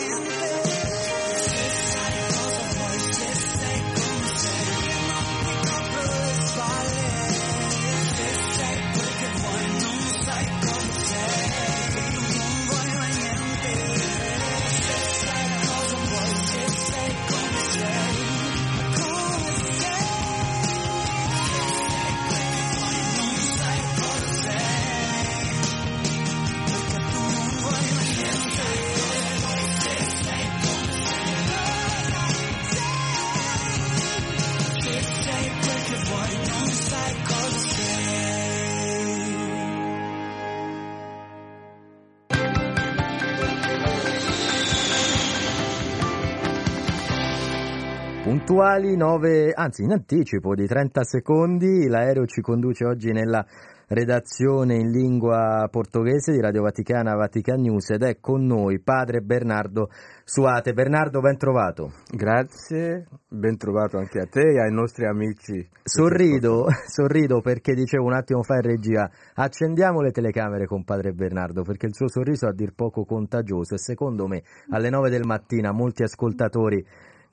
Speaker 2: Puntuali 9, anzi in anticipo di 30 secondi, l'aereo ci conduce oggi nella redazione in lingua portoghese di Radio Vaticana Vatican News ed è con noi padre Bernardo Suate. Bernardo, ben trovato.
Speaker 12: Grazie, ben trovato anche a te e ai nostri amici.
Speaker 2: Sorrido, sorrido perché dicevo un attimo fa in regia, accendiamo le telecamere con padre Bernardo perché il suo sorriso è a dir poco contagioso e secondo me alle 9 del mattina molti ascoltatori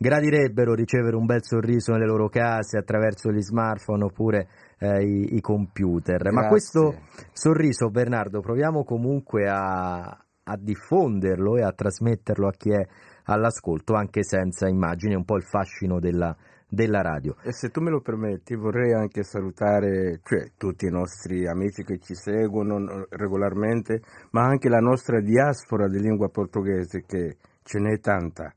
Speaker 2: gradirebbero ricevere un bel sorriso nelle loro case attraverso gli smartphone oppure eh, i, i computer. Ma
Speaker 12: Grazie.
Speaker 2: questo sorriso, Bernardo, proviamo comunque a, a diffonderlo e a trasmetterlo a chi è all'ascolto, anche senza immagini, un po' il fascino della, della radio.
Speaker 12: E se tu me lo permetti, vorrei anche salutare cioè, tutti i nostri amici che ci seguono no, regolarmente, ma anche la nostra diaspora di lingua portoghese, che ce n'è tanta.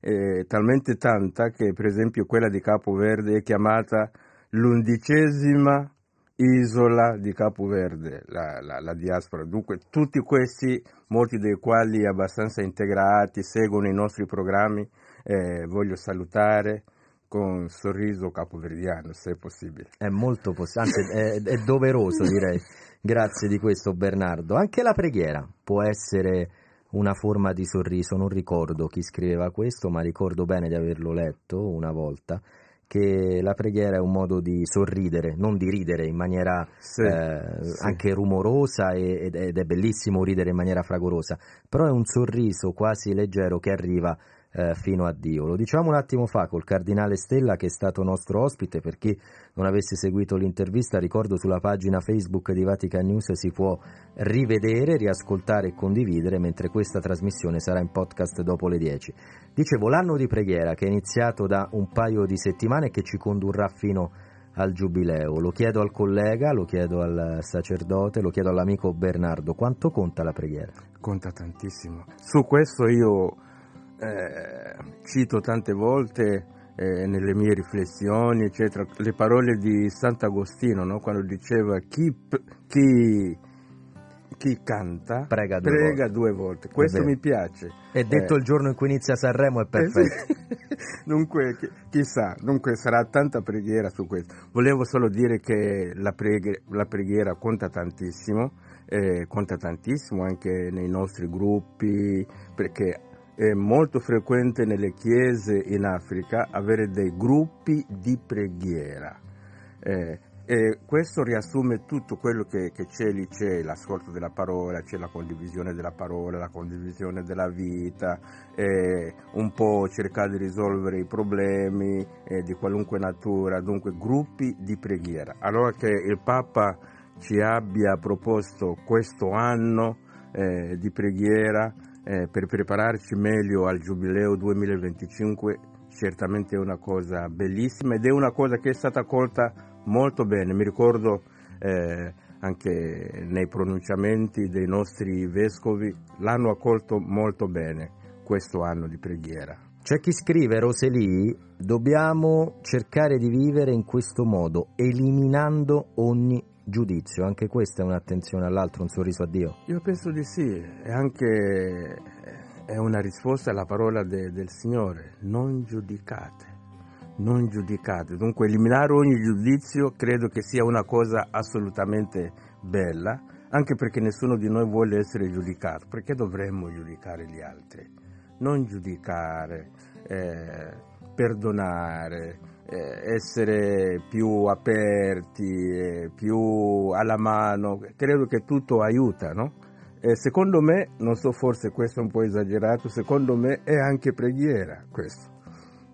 Speaker 12: Eh, talmente tanta che, per esempio, quella di Capo Verde è chiamata l'undicesima isola di Capo Verde, la, la, la diaspora. Dunque, tutti questi, molti dei quali abbastanza integrati, seguono i nostri programmi, eh, voglio salutare con sorriso capoverdiano, se è possibile.
Speaker 2: È molto possibile, anzi è, è doveroso direi. Grazie di questo Bernardo. Anche la preghiera può essere una forma di sorriso. Non ricordo chi scriveva questo, ma ricordo bene di averlo letto una volta che la preghiera è un modo di sorridere, non di ridere in maniera sì, eh, sì. anche rumorosa ed è bellissimo ridere in maniera fragorosa, però è un sorriso quasi leggero che arriva eh, fino a Dio. Lo diciamo un attimo fa col Cardinale Stella che è stato nostro ospite, per chi non avesse seguito l'intervista ricordo sulla pagina Facebook di Vatican News si può rivedere, riascoltare e condividere mentre questa trasmissione sarà in podcast dopo le 10. Dicevo l'anno di preghiera che è iniziato da un paio di settimane e che ci condurrà fino al giubileo. Lo chiedo al collega, lo chiedo al sacerdote, lo chiedo all'amico Bernardo. Quanto conta la preghiera?
Speaker 12: Conta tantissimo. Su questo io eh, cito tante volte eh, nelle mie riflessioni, eccetera, le parole di Sant'Agostino, no? quando diceva chi, chi, chi canta
Speaker 2: prega, due,
Speaker 12: prega
Speaker 2: volte.
Speaker 12: due, volte. Questo mi piace.
Speaker 2: E detto il giorno in cui inizia Sanremo è perfetto.
Speaker 12: dunque, chissà, dunque sarà tanta preghiera su questo. Volevo solo dire che la, preghe, la preghiera conta tantissimo, eh, conta tantissimo anche nei nostri gruppi, perché è molto frequente nelle chiese in Africa avere dei gruppi di preghiera. Eh, e questo riassume tutto quello che, che, c'è lì, c'è l'ascolto della parola, c'è la condivisione della parola, la condivisione della vita, eh, un po' cercare di risolvere i problemi eh, di qualunque natura, dunque gruppi di preghiera. Allora che il Papa ci abbia proposto questo anno eh, di preghiera, eh, per prepararci meglio al Giubileo 2025 certamente è una cosa bellissima ed è una cosa che è stata accolta molto bene. Mi ricordo eh, anche nei pronunciamenti dei nostri vescovi l'hanno accolto molto bene questo anno di preghiera.
Speaker 2: C'è chi scrive, Roseli, dobbiamo cercare di vivere in questo modo, eliminando ogni giudizio, anche questa è un'attenzione all'altro, un sorriso a Dio?
Speaker 12: Io penso di sì, è anche è una risposta alla parola de, del Signore, non giudicate, non giudicate. Dunque eliminare ogni giudizio credo che sia una cosa assolutamente bella, anche perché nessuno di noi vuole essere giudicato, perché dovremmo giudicare gli altri? Non giudicare, eh, perdonare, essere più aperti, eh, più alla mano, credo che tutto aiuta, no? E secondo me, non so, forse questo è un po' esagerato, secondo me è anche preghiera questo.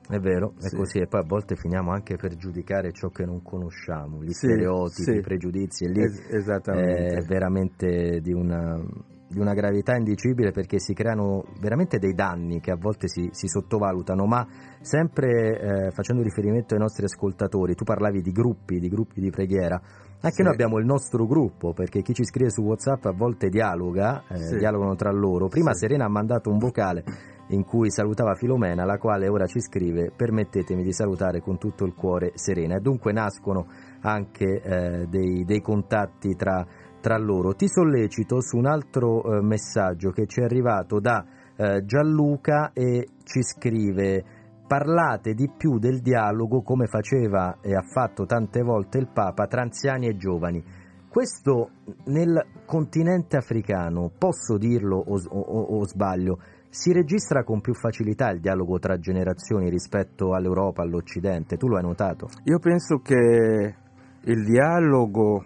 Speaker 2: È vero, è sì. così, e poi a volte finiamo anche per giudicare ciò che non conosciamo, gli sì, stereotipi, sì. i pregiudizi, e lì es- è veramente di una, di una gravità indicibile perché si creano veramente dei danni che a volte si, si sottovalutano, ma sempre eh, facendo riferimento ai nostri ascoltatori, tu parlavi di gruppi, di gruppi di preghiera, anche sì. noi abbiamo il nostro gruppo perché chi ci scrive su Whatsapp a volte dialoga, eh, sì. dialogano tra loro. Prima sì. Serena ha mandato un vocale in cui salutava Filomena, la quale ora ci scrive permettetemi di salutare con tutto il cuore Serena e dunque nascono anche eh, dei, dei contatti tra tra loro. Ti sollecito su un altro eh, messaggio che ci è arrivato da eh, Gianluca e ci scrive parlate di più del dialogo come faceva e ha fatto tante volte il Papa tra anziani e giovani. Questo nel continente africano, posso dirlo o, o, o sbaglio, si registra con più facilità il dialogo tra generazioni rispetto all'Europa, all'Occidente. Tu lo hai notato?
Speaker 12: Io penso che il dialogo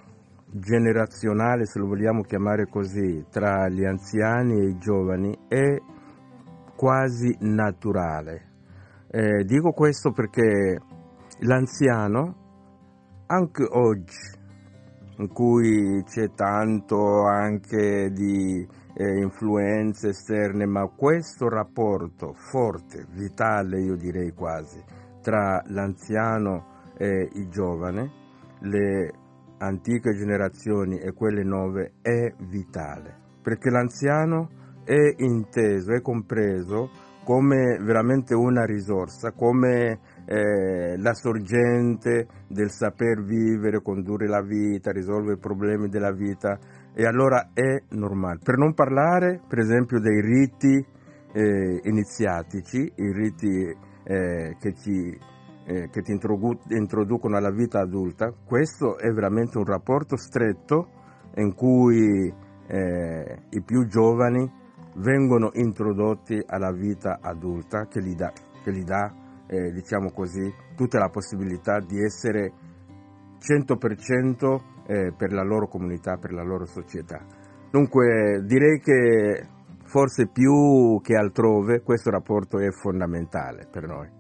Speaker 12: generazionale, se lo vogliamo chiamare così, tra gli anziani e i giovani è quasi naturale. Eh, dico questo perché l'anziano, anche oggi, in cui c'è tanto anche di eh, influenze esterne, ma questo rapporto forte, vitale io direi quasi, tra l'anziano e il giovane, le antiche generazioni e quelle nuove è vitale, perché l'anziano è inteso, è compreso come veramente una risorsa, come eh, la sorgente del saper vivere, condurre la vita, risolvere i problemi della vita e allora è normale. Per non parlare per esempio dei riti eh, iniziatici, i riti eh, che ci eh, che ti introducono alla vita adulta, questo è veramente un rapporto stretto in cui eh, i più giovani vengono introdotti alla vita adulta che gli dà, che gli dà eh, diciamo così, tutta la possibilità di essere 100% eh, per la loro comunità, per la loro società. Dunque direi che forse più che altrove questo rapporto è fondamentale per noi.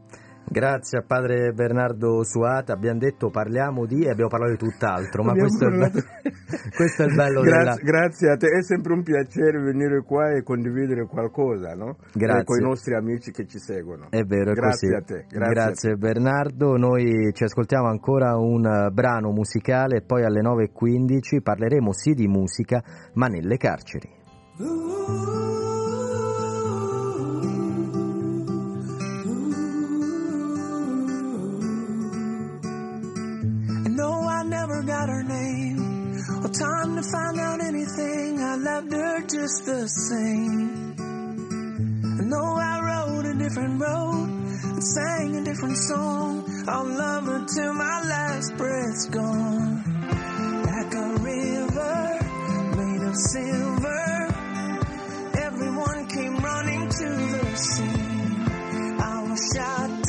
Speaker 2: Grazie a padre Bernardo Suata, abbiamo detto parliamo di e abbiamo parlato di tutt'altro, ma questo è, bello, questo è, il bello,
Speaker 12: grazie,
Speaker 2: della...
Speaker 12: grazie, a te, è sempre un piacere venire qua e condividere qualcosa no?
Speaker 2: grazie.
Speaker 12: con i nostri amici che ci seguono.
Speaker 2: È vero, è
Speaker 12: grazie
Speaker 2: così.
Speaker 12: a te. Grazie,
Speaker 2: grazie
Speaker 12: a te.
Speaker 2: Bernardo, noi ci ascoltiamo ancora un brano musicale e poi alle 9.15 parleremo sì di musica, ma nelle carceri.
Speaker 3: Never got her name or time to find out anything. I loved her just the same. I know I rode a different road and sang a different song. I'll love her till my last breath's gone. Like a river made of silver, everyone came running to the sea. I was shot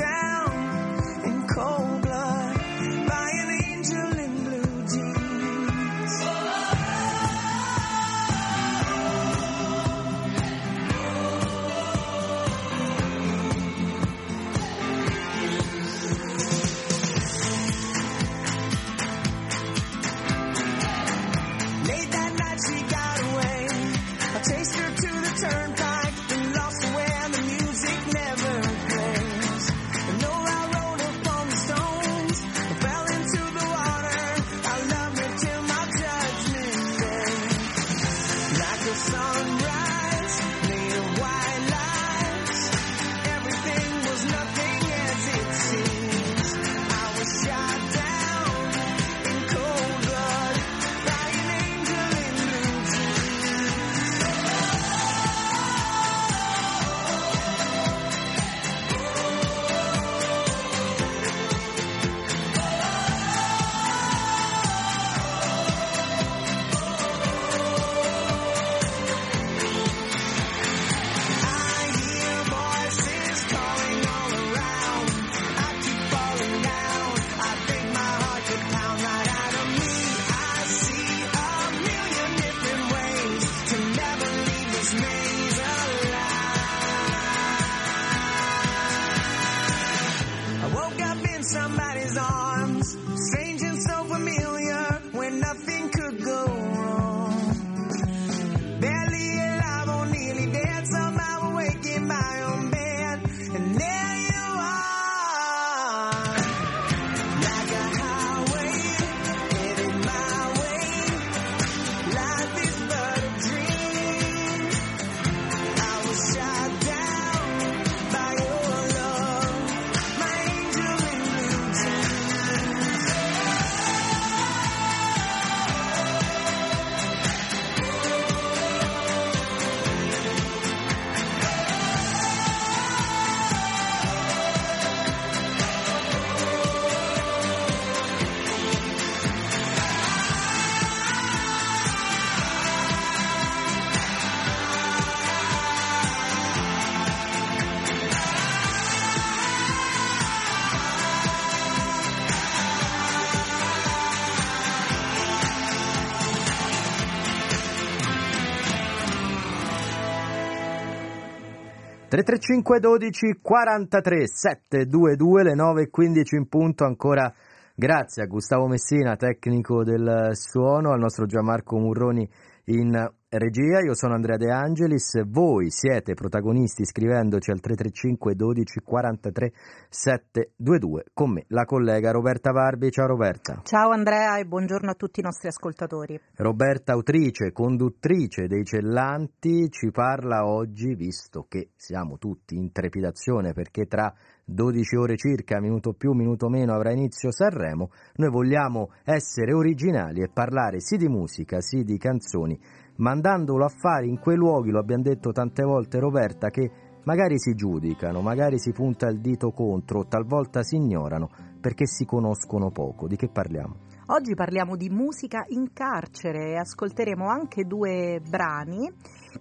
Speaker 2: 335 12 43 722 le 9 e 15 in punto ancora. Grazie a Gustavo Messina tecnico del suono al nostro Gianmarco Murroni in regia io sono Andrea De Angelis voi siete protagonisti scrivendoci al 335 12 43 722 con me la collega Roberta Barbi. Ciao Roberta.
Speaker 13: Ciao Andrea e buongiorno a tutti i nostri ascoltatori.
Speaker 2: Roberta, autrice, conduttrice dei Cellanti, ci parla oggi, visto che siamo tutti in trepidazione perché tra 12 ore circa, minuto più, minuto meno, avrà inizio Sanremo, noi vogliamo essere originali e parlare sì di musica, sì di canzoni, mandandolo a fare in quei luoghi, lo abbiamo detto tante volte Roberta, che magari si giudicano, magari si punta il dito contro, talvolta si ignorano perché si conoscono poco. Di che parliamo?
Speaker 13: Oggi parliamo di musica in carcere e ascolteremo anche due brani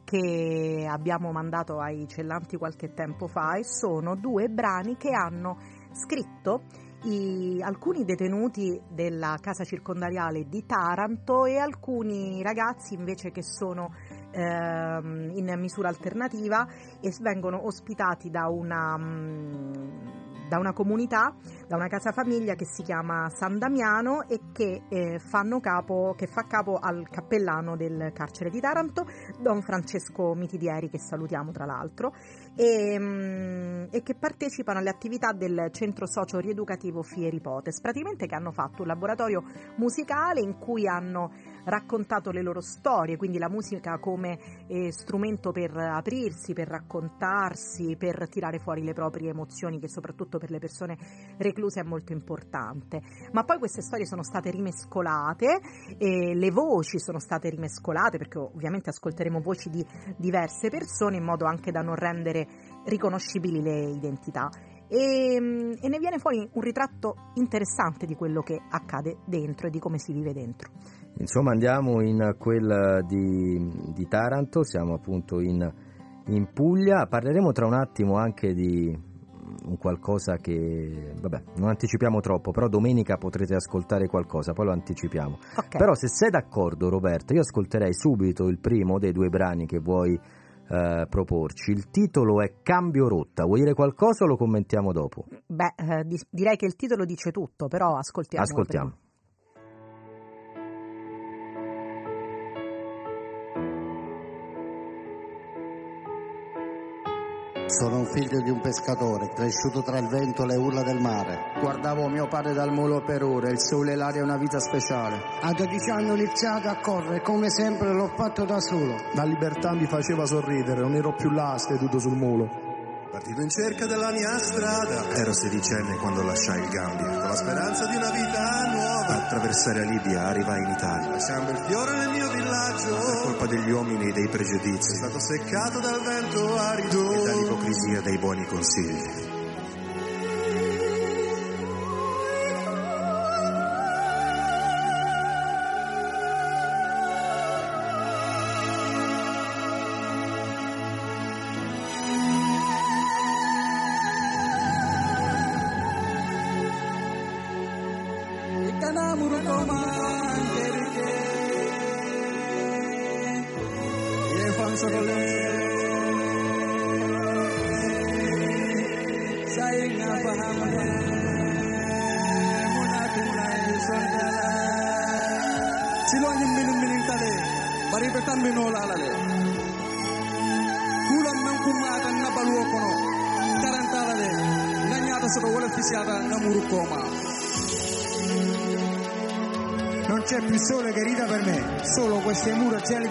Speaker 13: che abbiamo mandato ai cellanti qualche tempo fa e sono due brani che hanno scritto i, alcuni detenuti della casa circondariale di Taranto e alcuni ragazzi invece che sono ehm, in misura alternativa e vengono ospitati da una, mm, da una comunità, da una casa famiglia che si chiama San Damiano e che, eh, capo, che fa capo al cappellano del carcere di Taranto, Don Francesco Mitidieri, che salutiamo tra l'altro, e, mm, e che partecipano alle attività del centro socio rieducativo Fieri Potes, praticamente che hanno fatto un laboratorio musicale in cui hanno raccontato le loro storie, quindi la musica come eh, strumento per aprirsi, per raccontarsi, per tirare fuori le proprie emozioni, che soprattutto per le persone recluse è molto importante. Ma poi queste storie sono state rimescolate, e le voci sono state rimescolate, perché ovviamente ascolteremo voci di diverse persone in modo anche da non rendere riconoscibili le identità. E, e, ne viene fuori un ritratto interessante di quello che accade dentro e di come si vive dentro.
Speaker 2: Insomma andiamo in quella di, di Taranto, siamo appunto in, in, Puglia, parleremo tra un attimo anche di un qualcosa che, vabbè, non anticipiamo troppo, però domenica potrete ascoltare qualcosa, poi lo anticipiamo. Okay. Però se sei d'accordo Roberto, io ascolterei subito il primo dei due brani che vuoi eh, proporci. Il titolo è Cambio rotta, vuoi dire qualcosa o lo commentiamo dopo?
Speaker 13: Beh, eh, direi che il titolo dice tutto, però ascoltiamo.
Speaker 2: Ascoltiamo.
Speaker 14: Sono un figlio di un pescatore, cresciuto tra il vento e le urla del mare.
Speaker 15: Guardavo mio padre dal molo per ore, il sole e l'aria una vita speciale.
Speaker 16: A 12 anni ho iniziato a correre, come sempre l'ho fatto da solo.
Speaker 17: La libertà mi faceva sorridere, non ero più là seduto sul molo.
Speaker 18: Partito in cerca della mia strada.
Speaker 19: Ero sedicenne quando lasciai il Gambia.
Speaker 18: Con la speranza di una vita nuova.
Speaker 19: Attraversare la Libia, arrivai in Italia.
Speaker 18: Lasciando il fiore nel mio villaggio.
Speaker 19: Per colpa degli uomini e dei pregiudizi.
Speaker 18: È stato seccato dal vento arido.
Speaker 19: E dall'ipocrisia dei buoni consigli.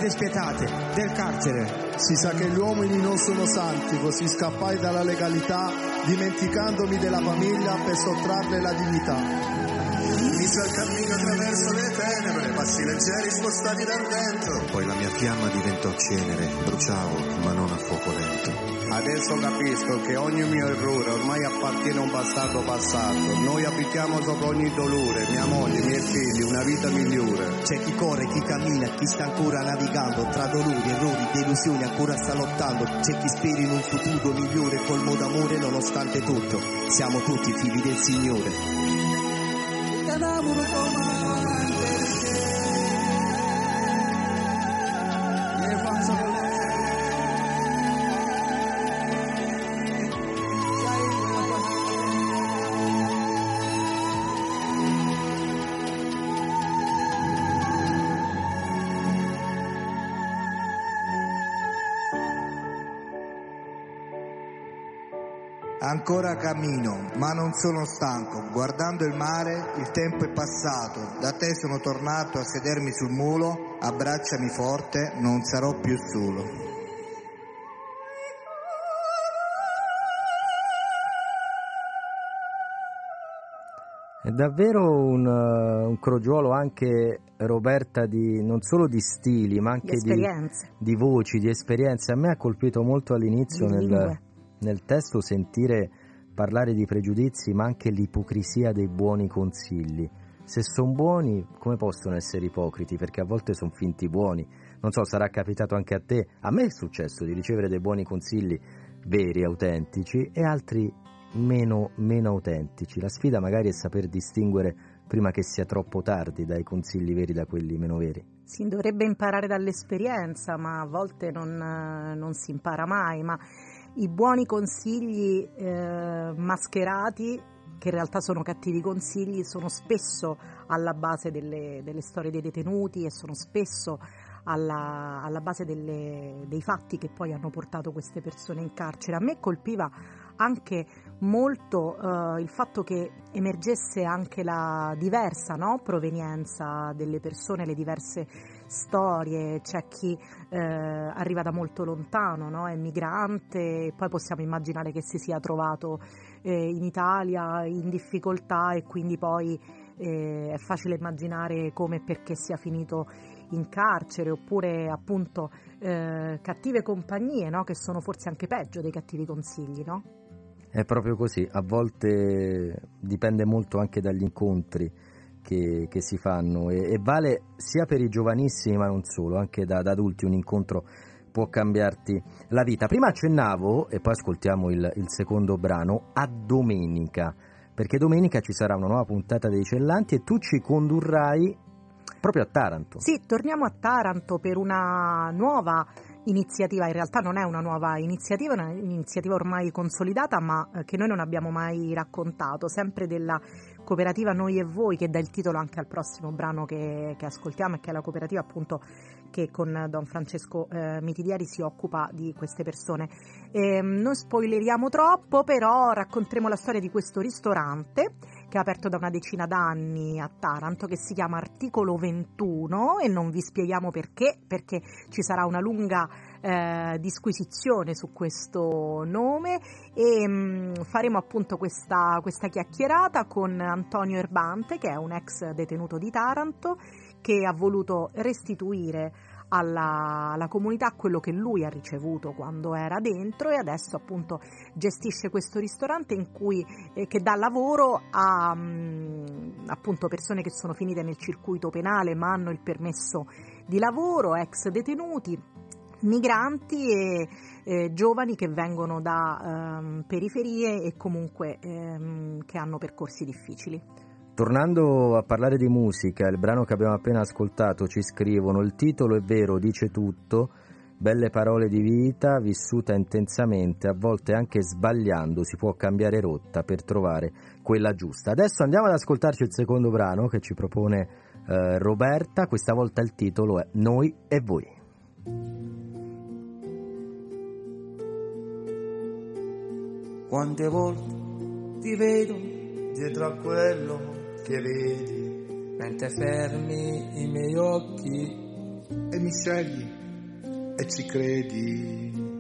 Speaker 15: Mura gelide e spietate del carcere.
Speaker 17: Si sa che gli uomini non sono santi, così scappai dalla legalità, dimenticandomi della famiglia per sottrarle la dignità.
Speaker 18: Inizio il cammino attraverso le tenebre, passi leggeri spostati dal vento.
Speaker 19: Poi la mia fiamma diventò cenere, bruciavo, ma non a fuoco lento.
Speaker 15: Adesso capisco che ogni mio errore ormai appartiene a un passato passato. Noi abitiamo sopra ogni dolore, mia moglie, i miei figli, una vita migliore.
Speaker 14: C'è chi corre, chi cammina, chi sta ancora navigando tra dolori, errori, delusioni, ancora sta lottando. C'è chi spera in un futuro migliore, colmo d'amore nonostante tutto. Siamo tutti figli del Signore.
Speaker 15: Ancora cammino, ma non sono stanco. Guardando il mare, il tempo è passato. Da te sono tornato a sedermi sul mulo. Abbracciami forte, non sarò più solo.
Speaker 2: È davvero un, uh, un, crogiolo anche Roberta di non solo di stili ma anche
Speaker 13: di,
Speaker 2: di, di voci, di esperienze. A me ha colpito molto all'inizio nel, nel testo sentire parlare di pregiudizi, ma anche l'ipocrisia dei buoni consigli. se sono buoni come possono essere ipocriti? Perché a volte sono finti buoni. Non so, sarà capitato anche a te. A me è successo di ricevere dei buoni consigli veri, autentici, e altri meno, meno autentici. La sfida magari è saper distinguere prima che sia troppo tardi dai consigli veri da quelli meno veri.
Speaker 13: Si dovrebbe imparare dall'esperienza, ma a volte non, non si impara mai. Ma i buoni consigli eh, mascherati che in realtà sono cattivi consigli, sono spesso alla base delle, delle storie dei detenuti e sono spesso alla, alla base delle, dei fatti che poi hanno portato queste persone in carcere. A me colpiva anche molto eh, il fatto che emergesse anche la diversa no? provenienza delle persone, le diverse storie, c'è chi eh, arriva da molto lontano, no? è migrante, poi possiamo immaginare che si sia trovato eh, in Italia in difficoltà e quindi poi eh, è facile immaginare come e perché sia finito in carcere oppure appunto eh, cattive compagnie no? che sono forse anche peggio dei cattivi consigli, no?
Speaker 2: È proprio così, a volte dipende molto anche dagli incontri che, che si fanno e, e, vale sia per i giovanissimi ma non solo, anche da, da, adulti un incontro può cambiarti la vita. Prima accennavo, e poi ascoltiamo il, il secondo brano, a domenica, perché domenica ci sarà una nuova puntata dei Cellanti e tu ci condurrai proprio a Taranto.
Speaker 13: Sì, torniamo a Taranto per una nuova iniziativa, in realtà non è una nuova iniziativa, è un'iniziativa ormai consolidata ma eh, che noi non abbiamo mai raccontato, sempre della cooperativa Noi e Voi che dà il titolo anche al prossimo brano che, che ascoltiamo e che è la cooperativa appunto che con Don Francesco eh, Mitidieri si occupa di queste persone. E, ehm, non spoileriamo troppo, però racconteremo la storia di questo ristorante che è aperto da una decina d'anni a Taranto, che si chiama Articolo 21 e non vi spieghiamo perché, perché ci sarà una lunga eh, disquisizione su questo nome e mh, mm, faremo appunto questa, questa chiacchierata con Antonio Erbante, che è un ex detenuto di Taranto, che ha voluto restituire alla, alla, comunità quello che lui ha ricevuto quando era dentro e adesso appunto gestisce questo ristorante in cui, eh, che dà lavoro a mh, mm, appunto persone che sono finite nel circuito penale ma hanno il permesso di lavoro, ex detenuti, migranti e eh, giovani che vengono da ehm, periferie e comunque ehm, che hanno percorsi difficili.
Speaker 2: Tornando a parlare di musica, il brano che abbiamo appena ascoltato ci scrivono il titolo è vero, dice tutto, belle parole di vita vissuta intensamente, a volte anche sbagliando si può cambiare rotta per trovare quella giusta. Adesso andiamo ad ascoltarci il secondo brano che ci propone eh, Roberta, questa volta il titolo è Noi e voi.
Speaker 3: Quante volte ti vedo dietro a quello che vedi mentre fermi i miei occhi
Speaker 17: e mi scegli e ci credi.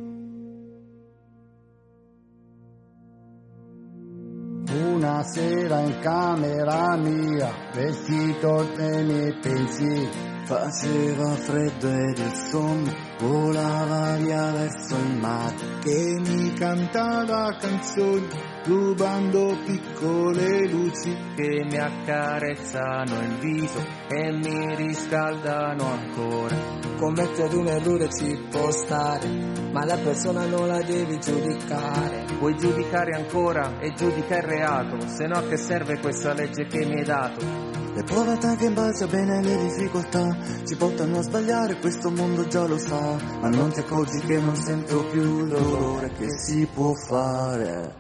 Speaker 16: Una sera in camera mia, vestito dei miei pensieri, faceva freddo ed il sonno volava via verso il mare
Speaker 17: che mi cantava canzoni rubando piccole luci
Speaker 3: che mi accarezzano il viso e mi riscaldano ancora. Commettere un errore ci può stare, ma la persona non la devi giudicare.
Speaker 20: Vuoi giudicare ancora e giudica il reato, se no che serve questa legge che mi hai dato?
Speaker 14: Le povertà che in base a bene le difficoltà ci portano a sbagliare, questo mondo già lo sa, ma non ti accorgi che non sento più il dolore che si può fare.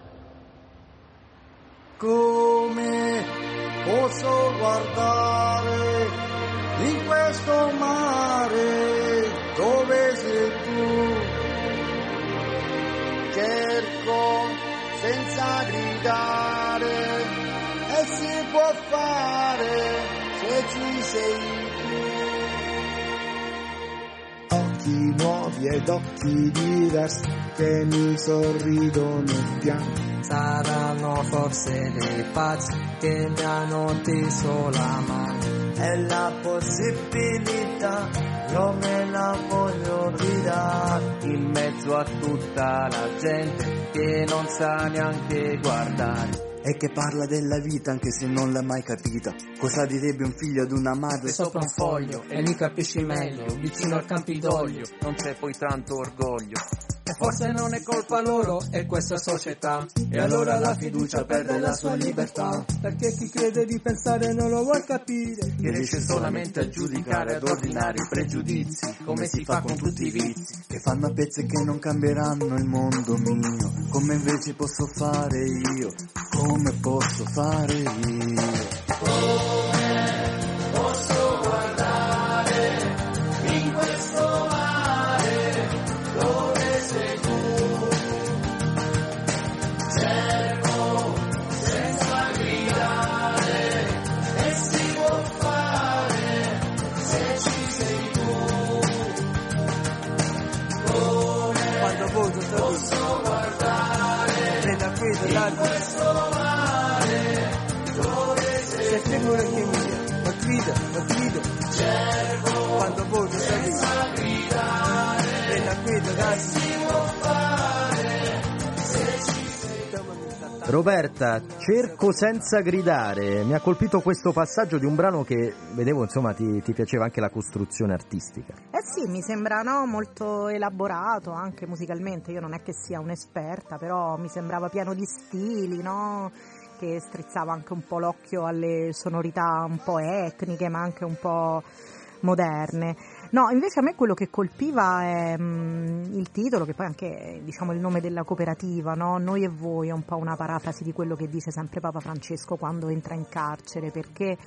Speaker 16: Come posso guardare in questo mare dove sei tu? Cerco senza gridare si può fare se ci sei
Speaker 17: occhi nuovi ed occhi diversi che mi sorridono piano.
Speaker 3: Saranno forse dei pazzi che mi hanno teso la mano.
Speaker 16: È la possibilità, io me la voglio ridare.
Speaker 20: In mezzo a tutta la gente che non sa neanche guardare
Speaker 16: e che parla della vita anche se non l'ha mai capita. Cosa direbbe un figlio ad una madre?
Speaker 20: Sopra un foglio e mi capisci meglio, vicino al Campidoglio, non c'è poi tanto orgoglio. Forse non è colpa loro, è questa società. E allora la fiducia perde la sua libertà.
Speaker 21: Perché chi crede di pensare non lo vuol capire.
Speaker 20: Che riesce solamente a giudicare, ad ordinare i pregiudizi, come si fa con tutti i vizi.
Speaker 16: Che fanno a pezzi che non cambieranno il mondo mio. Come invece posso fare io? Come posso fare io?
Speaker 22: Posso
Speaker 2: Roberta, cerco senza gridare. Mi ha colpito questo passaggio di un brano che vedevo, insomma, ti, ti piaceva anche la costruzione artistica.
Speaker 13: Eh sì, mi sembra no, molto elaborato anche musicalmente, io non è che sia un'esperta, però mi sembrava pieno di stili, no? che strizzava anche un po' l'occhio alle sonorità un po' etniche ma anche un po' moderne. No, invece a me quello che colpiva è mm, il titolo, che poi anche diciamo, il nome della cooperativa, no? Noi e voi, è un po' una parafrasi di quello che dice sempre Papa Francesco quando entra in carcere, perché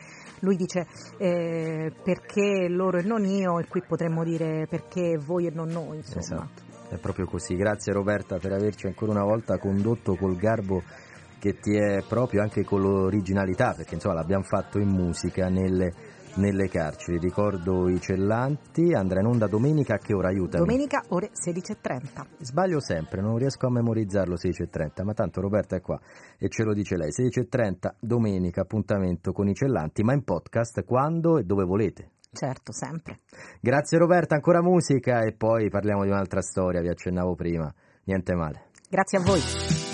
Speaker 13: lui dice eh, perché loro e non io, e qui potremmo dire perché voi e non noi, insomma.
Speaker 2: Esatto, è proprio così. Grazie Roberta per averci ancora una volta condotto col garbo che ti è proprio anche con l'originalità, perché insomma l'abbiamo fatto in musica nelle, nelle carceri. Ricordo i cellanti, andrà in onda domenica a che ora aiutami?
Speaker 13: Domenica ore 16.30.
Speaker 2: Sbaglio sempre, non riesco a memorizzarlo 16.30, ma tanto Roberta è qua e ce lo dice lei. 16.30 domenica appuntamento con i cellanti, ma in podcast quando e dove volete.
Speaker 13: Certo, sempre.
Speaker 2: Grazie Roberta, ancora musica e poi parliamo di un'altra storia, vi accennavo prima. Niente male.
Speaker 13: Grazie a voi.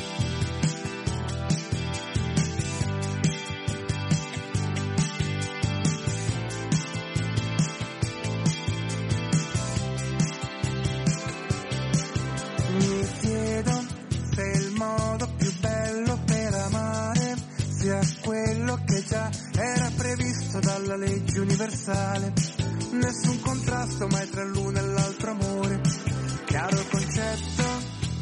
Speaker 23: Dalla legge universale. Nessun contrasto mai tra l'uno e l'altro amore. Chiaro il concetto,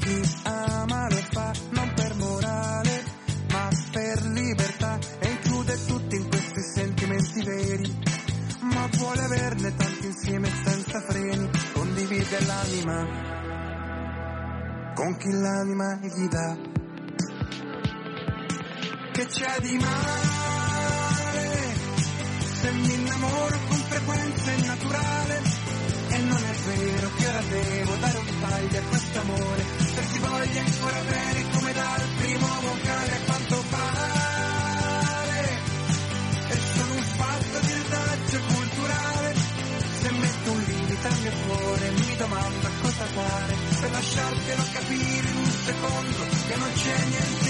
Speaker 23: chi ama lo fa non per morale, ma per libertà e include tutti in questi sentimenti veri. Ma vuole averne tanti insieme senza freni, condivide l'anima con chi l'anima gli dà. Che c'è di male mi innamoro con frequenza è naturale. E non è vero che ora devo dare un taglio a quest'amore se ti voglio ancora bene come dal primo vocale quanto pare e sono un fatto di retaggio culturale. Se metto un limite al mio cuore mi domando cosa fare. Per lasciartelo capire in un secondo che non c'è niente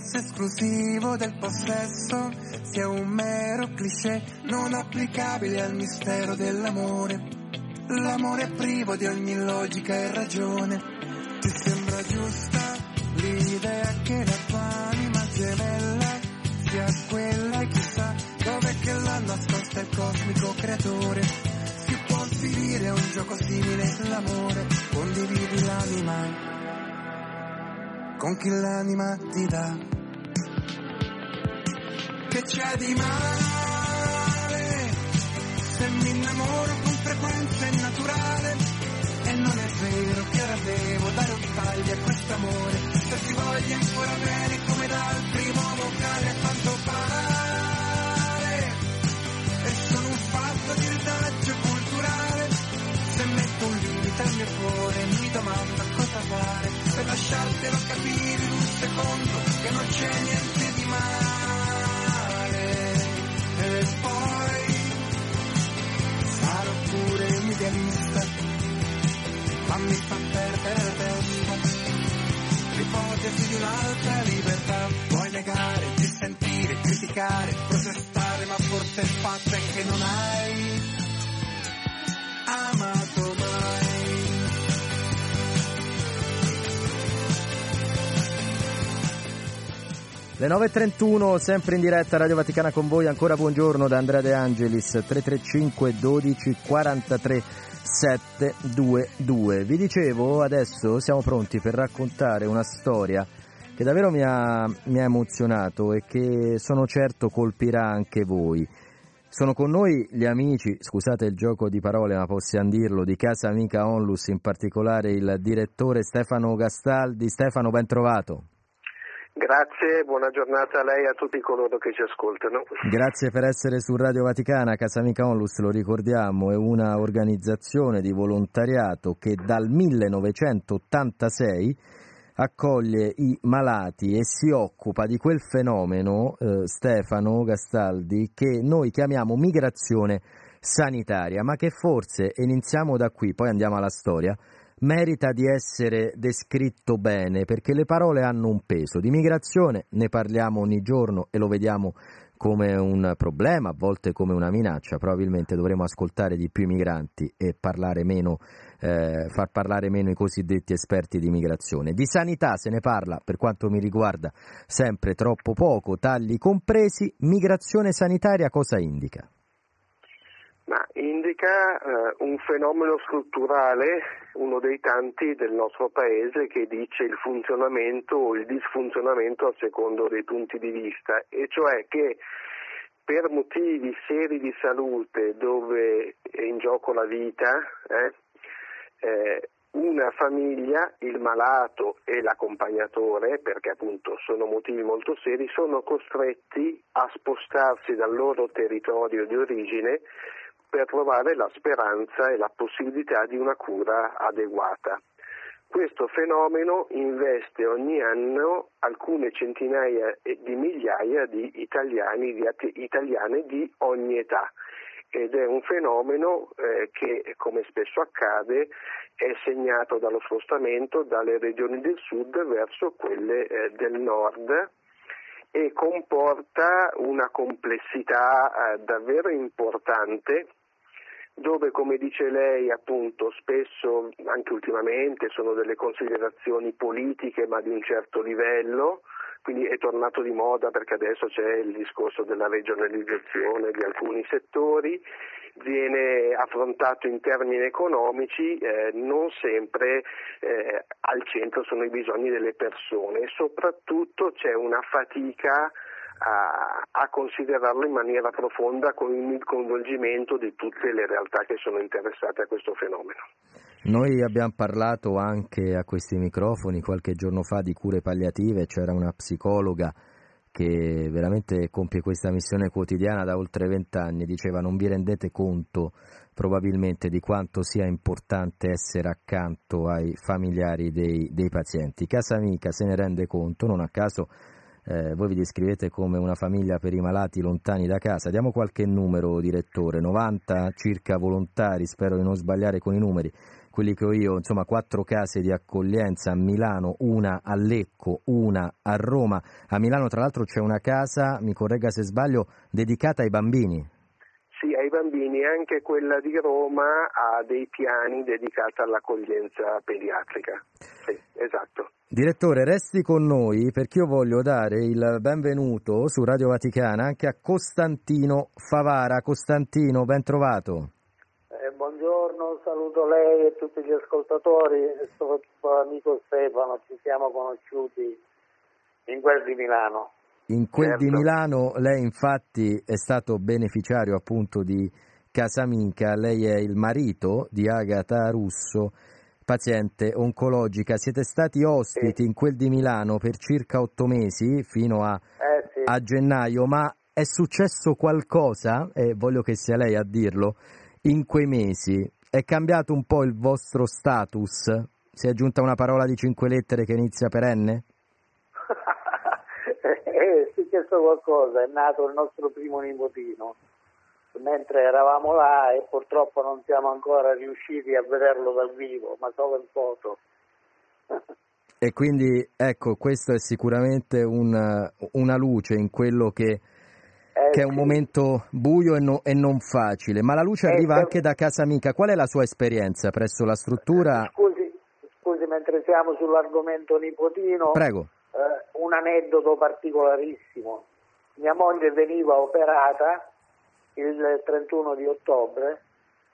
Speaker 23: senso esclusivo del possesso sia un mero cliché non applicabile al mistero dell'amore. L'amore è privo di ogni logica e ragione. Ti sembra giusta l'idea che la tua anima gemella sia quella e chissà dove che l'ha nascosta il cosmico creatore. Si può finire un gioco simile l'amore, condividi l'anima con chi l'anima ti dà. Che c'è di male se mi innamoro con frequenza naturale? E non è vero che ora devo dare un taglio a quest'amore se ti voglio ancora bene come dal primo vocale a quanto pare un limite al mio cuore mi domando cosa fare per lasciartelo capire in un secondo che non c'è niente di male e poi sarò pure mio
Speaker 3: idealista, ma mi fa perdere tempo. L'ipotesi di un'altra libertà, puoi negare, dissentire, criticare, protestare, ma forse il fatto è che non hai amato mai.
Speaker 2: Le 9.31, sempre in diretta Radio Vaticana con voi, ancora buongiorno da Andrea De Angelis, 335 12 43 722. Vi dicevo, adesso siamo pronti per raccontare una storia che davvero mi ha, mi ha emozionato e che sono certo colpirà anche voi. Sono con noi gli amici, scusate il gioco di parole ma possiamo dirlo, di Casa Amica Onlus, in particolare il direttore Stefano Gastaldi. Stefano, ben trovato.
Speaker 24: Grazie, buona giornata a lei e a tutti coloro che ci ascoltano.
Speaker 2: Grazie per essere su Radio Vaticana. Casa Amica Onlus, lo ricordiamo, è una organizzazione di volontariato che dal 1986 accoglie i malati e si occupa di quel fenomeno, eh, Stefano Gastaldi, che noi chiamiamo migrazione sanitaria, ma che forse, e iniziamo da qui, poi andiamo alla storia, merita di essere descritto bene perché le parole hanno un peso. Di migrazione ne parliamo ogni giorno e lo vediamo come un problema, a volte come una minaccia. Probabilmente dovremo ascoltare di più i migranti e parlare meno, eh, far parlare meno i cosiddetti esperti di migrazione. Di sanità se ne parla, per quanto mi riguarda, sempre troppo poco, tagli compresi. Migrazione sanitaria cosa indica?
Speaker 24: Ma indica eh, un fenomeno strutturale, uno dei tanti del nostro paese che dice il funzionamento o il disfunzionamento a secondo dei punti di vista, e cioè che per motivi seri di salute dove è in gioco la vita, eh, eh, una famiglia, il malato e l'accompagnatore, perché appunto sono motivi molto seri, sono costretti a spostarsi dal loro territorio di origine per trovare la speranza e la possibilità di una cura adeguata. Questo fenomeno investe ogni anno alcune centinaia di migliaia di italiani, di italiane di ogni età ed è un fenomeno eh, che, come spesso accade, è segnato dallo spostamento dalle regioni del sud verso quelle eh, del nord e comporta una complessità eh, davvero importante dove come dice lei appunto spesso anche ultimamente sono delle considerazioni politiche ma di un certo livello, quindi è tornato di moda perché adesso c'è il discorso della regionalizzazione di alcuni settori, viene affrontato in termini economici, eh, non sempre eh, al centro sono i bisogni delle persone e soprattutto c'è una fatica a, a, considerarlo in maniera profonda con il coinvolgimento di tutte le realtà che sono interessate a questo fenomeno.
Speaker 2: Noi abbiamo parlato anche a questi microfoni qualche giorno fa di cure palliative, c'era una psicologa che veramente compie questa missione quotidiana da oltre vent'anni, diceva non vi rendete conto probabilmente di quanto sia importante essere accanto ai familiari dei, dei pazienti. Casa Amica se ne rende conto, non a caso eh, voi vi descrivete come una famiglia per i malati lontani da casa. Diamo qualche numero, direttore, 90 circa volontari, spero di non sbagliare con i numeri, quelli che ho io, insomma quattro case di accoglienza a Milano, una a Lecco, una a Roma. A Milano tra l'altro c'è una casa, mi corregga se sbaglio, dedicata ai bambini.
Speaker 24: Sì, ai bambini, anche quella di Roma ha dei piani dedicati all'accoglienza pediatrica. Sì, esatto.
Speaker 2: Direttore, resti con noi perché io voglio dare il benvenuto su Radio Vaticana anche a Costantino Favara. Costantino, ben trovato.
Speaker 25: Eh, buongiorno, saluto lei e tutti gli ascoltatori e soprattutto l'amico Stefano, ci siamo conosciuti in quel di Milano.
Speaker 2: In quel certo. di Milano lei infatti è stato beneficiario appunto di Casamica, lei è il marito di Agata Russo paziente oncologica. Siete stati ospiti sì. in quel di Milano per circa otto mesi fino a,
Speaker 25: eh, sì.
Speaker 2: a gennaio, ma è successo qualcosa, e voglio che sia lei a dirlo, in quei mesi? È cambiato un po' il vostro status? Si è aggiunta una parola di cinque lettere che inizia per N?
Speaker 25: è successo qualcosa, è nato il nostro primo nipotino. mentre eravamo là e purtroppo non siamo ancora riusciti a vederlo dal vivo, ma solo in foto.
Speaker 2: E quindi ecco, questo è sicuramente un, una luce in quello che,
Speaker 25: Eh,
Speaker 2: che è un
Speaker 25: sì.
Speaker 2: momento buio e, no- e non facile, ma la luce
Speaker 25: Eh,
Speaker 2: arriva
Speaker 25: se-
Speaker 2: anche da casa amica. Qual è la sua esperienza presso la struttura?
Speaker 25: Scusi, scusi, mentre siamo sull'argomento nipotino,
Speaker 2: Prego.
Speaker 25: eh, un aneddoto particolarissimo. Mia moglie veniva operata il 31 di ottobre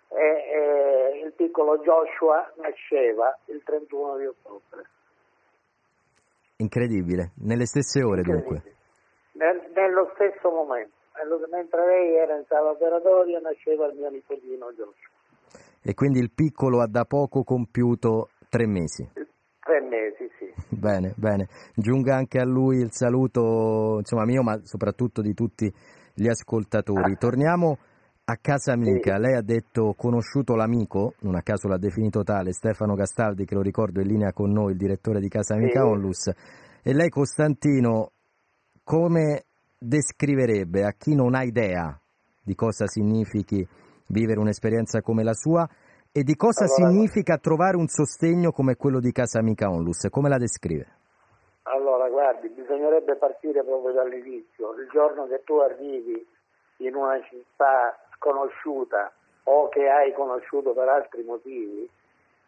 Speaker 25: e, e il piccolo Joshua nasceva il 31 di ottobre.
Speaker 2: Incredibile, nelle stesse ore dunque.
Speaker 25: Nel- nello stesso momento, Nello- mentre lei era in sala operatoria nasceva il mio nipotino Joshua.
Speaker 2: E quindi il piccolo ha da poco compiuto tre mesi.
Speaker 25: Tre mesi, sì.
Speaker 2: Bene, bene. Giunga anche a lui il saluto, insomma, mio, ma soprattutto di tutti gli ascoltatori. Torniamo a casa amica. Lei ha detto conosciuto l'amico, non a caso l'ha definito tale, Stefano Castaldi, che lo ricordo in linea con noi, il direttore di Casa Amica
Speaker 25: Sì.
Speaker 2: Onlus. E lei, Costantino, come descriverebbe a chi non ha idea di cosa significhi vivere un'esperienza come la sua e di cosa
Speaker 25: Allora-
Speaker 2: significa trovare un sostegno come quello di Casa Amica Onlus? Come la descrive?
Speaker 25: Allora, guardi, bisognerebbe partire proprio dall'inizio. Il giorno che tu arrivi in una città sconosciuta o che hai conosciuto per altri motivi,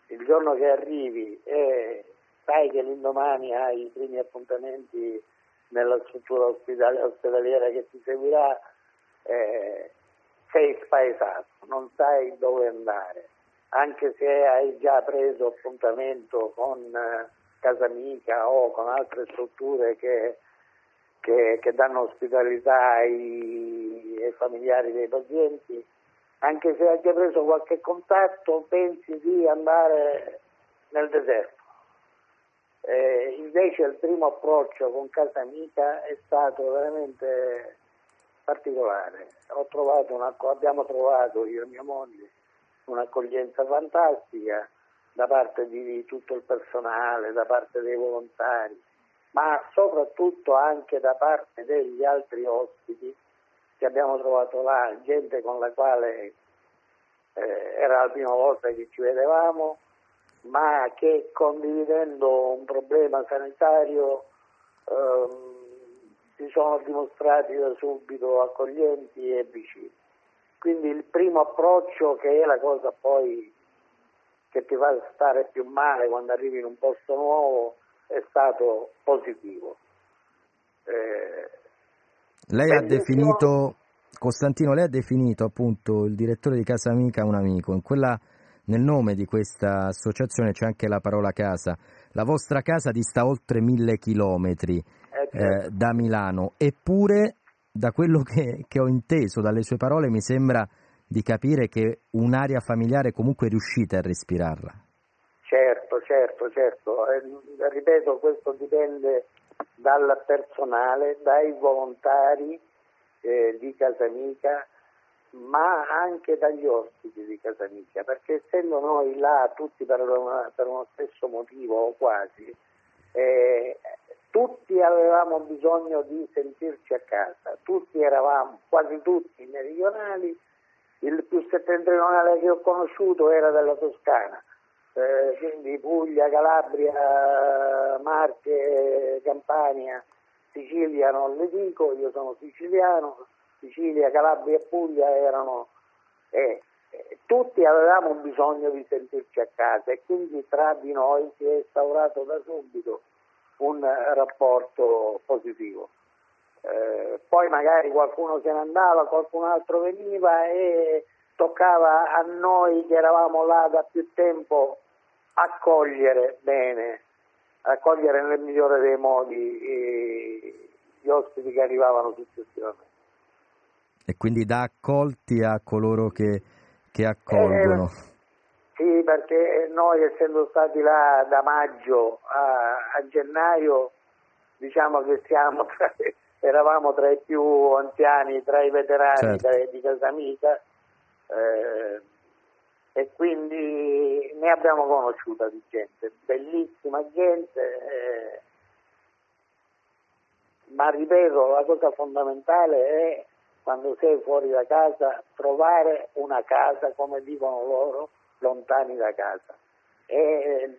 Speaker 25: il giorno che arrivi e sai che l'indomani hai i primi appuntamenti nella struttura ospitali- ospedaliera che ti seguirà, eh, sei spaesato, non sai dove andare, anche se hai già preso appuntamento con eh, Casa Amica o con altre strutture che, che- che danno ospitalità ai, ai familiari dei pazienti, anche se hai già preso qualche contatto, pensi di andare nel deserto. Eh, invece il primo approccio con Casa Amica è stato veramente particolare. Una- abbiamo trovato io e mia moglie un'accoglienza fantastica da parte di tutto il personale, da parte dei volontari, ma soprattutto anche da parte degli altri ospiti che abbiamo trovato là, gente con la quale eh, era la prima volta che ci vedevamo, ma che condividendo un problema sanitario ehm, si sono dimostrati da subito accoglienti e vicini. Quindi il primo approccio, che è la cosa poi che ti fa stare più male quando arrivi in un posto nuovo, è stato positivo. Eh,
Speaker 2: Lei ha definito, Costantino, lei ha definito appunto il direttore di Casa Amica un amico. In quella, nel nome di questa associazione c'è anche la parola casa. La vostra casa dista oltre mille chilometri
Speaker 25: eh, certo.
Speaker 2: eh, da Milano, eppure da quello che, che ho inteso dalle sue parole mi sembra di capire che un'area familiare comunque riuscite a respirarla.
Speaker 25: Certo, certo, certo. Eh, ripeto, questo dipende dal personale, dai volontari eh, di Casamica, ma anche dagli ospiti di Casamica, perché essendo noi là tutti per, una- per uno stesso motivo o quasi, eh, tutti avevamo bisogno di sentirci a casa, tutti eravamo, quasi tutti meridionali, il più settentrionale che ho conosciuto era della Toscana, eh, quindi Puglia, Calabria, Marche, Campania, Sicilia non le dico, io sono siciliano, Sicilia, Calabria e Puglia erano... eh, eh, tutti avevamo bisogno di sentirci a casa e quindi tra di noi si è instaurato da subito un eh, rapporto positivo. Eh, poi magari qualcuno se ne andava, qualcun altro veniva e toccava a noi che eravamo là da più tempo accogliere bene, accogliere nel migliore dei modi gli ospiti che arrivavano successivamente.
Speaker 2: E quindi dà accolti a coloro che, che accolgono.
Speaker 25: Sì, perché noi essendo stati là da maggio a, a gennaio, diciamo che siamo tra- eravamo tra i più anziani, tra i veterani
Speaker 2: Certo.
Speaker 25: di Casamica eh, e quindi ne abbiamo conosciuta di gente, bellissima gente, eh, ma ripeto, la cosa fondamentale è quando sei fuori da casa, trovare una casa, come dicono loro, lontani da casa. E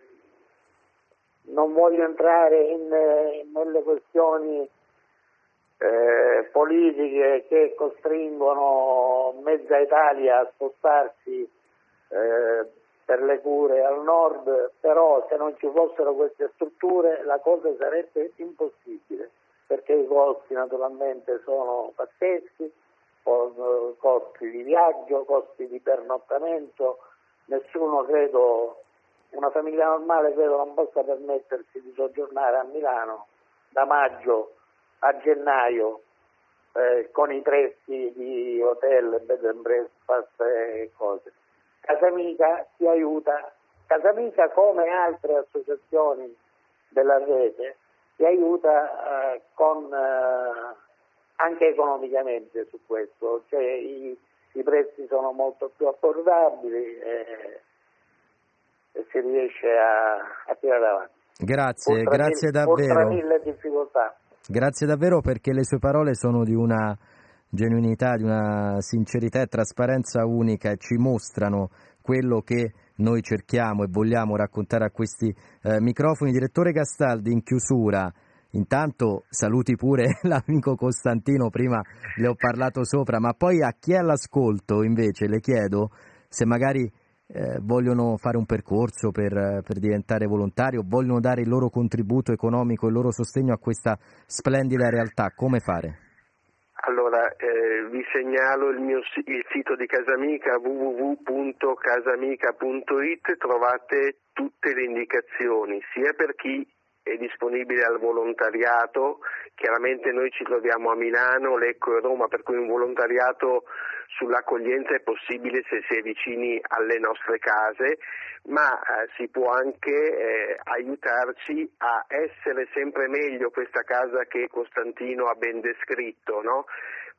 Speaker 25: non voglio entrare in, nelle questioni eh, politiche che costringono mezza Italia a spostarsi eh, per le cure al nord, però se non ci fossero queste strutture la cosa sarebbe impossibile, perché i costi naturalmente sono pazzeschi, costi di viaggio, costi di pernottamento, nessuno credo, una famiglia normale credo non possa permettersi di soggiornare a Milano da maggio a gennaio eh, con i prezzi di hotel, bed and breakfast e cose. Casamica ti aiuta, Casamica come altre associazioni della rete ti aiuta eh, con, eh, anche economicamente su questo, cioè i, i, prezzi sono molto più abbordabili e, e si riesce a, a tirare avanti.
Speaker 2: Grazie, grazie
Speaker 25: mille,
Speaker 2: davvero.
Speaker 25: mille difficoltà.
Speaker 2: Grazie davvero perché le sue parole sono di una genuinità, di una sincerità e trasparenza unica e ci mostrano quello che noi cerchiamo e vogliamo raccontare a questi eh, microfoni. Direttore Castaldi, in chiusura, intanto saluti pure l'amico Costantino, prima le ho parlato sopra, ma poi a chi è all'ascolto invece le chiedo se magari eh, vogliono fare un percorso per, per, diventare volontario, vogliono dare il loro contributo economico, il loro sostegno a questa splendida realtà, come fare?
Speaker 24: Allora, eh, vi segnalo il, mio, il sito di Casamica www.casamica.it, trovate tutte le indicazioni, sia per chi è disponibile al volontariato, chiaramente noi ci troviamo a Milano, Lecco e Roma, per cui un volontariato sull'accoglienza è possibile se si è vicini alle nostre case, ma eh, si può anche eh, aiutarci a essere sempre meglio questa casa che Costantino ha ben descritto, no?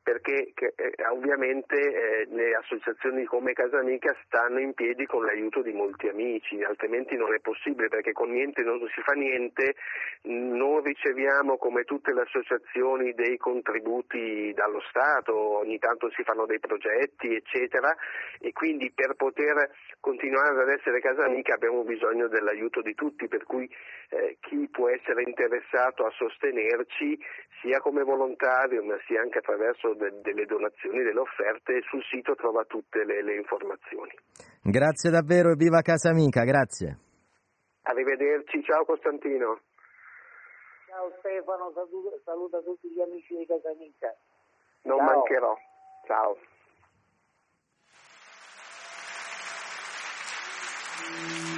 Speaker 24: Perché che, eh, ovviamente eh, le associazioni come Casamica stanno in piedi con l'aiuto di molti amici, altrimenti non è possibile perché con niente non si fa niente, non riceviamo come tutte le associazioni dei contributi dallo Stato, ogni tanto si fanno dei progetti eccetera e quindi per poter continuare ad essere Casamica abbiamo bisogno dell'aiuto di tutti, per cui eh, chi può essere interessato a sostenerci sia come volontario ma sia anche attraverso de- delle donazioni, delle offerte, sul sito trova tutte le, le informazioni.
Speaker 2: Grazie davvero e viva Casa Amica, grazie.
Speaker 24: Arrivederci, ciao Costantino.
Speaker 25: Ciao Stefano, saluta, tutti gli amici di Casa Amica.
Speaker 24: Non
Speaker 25: ciao.
Speaker 24: mancherò, ciao.
Speaker 26: finito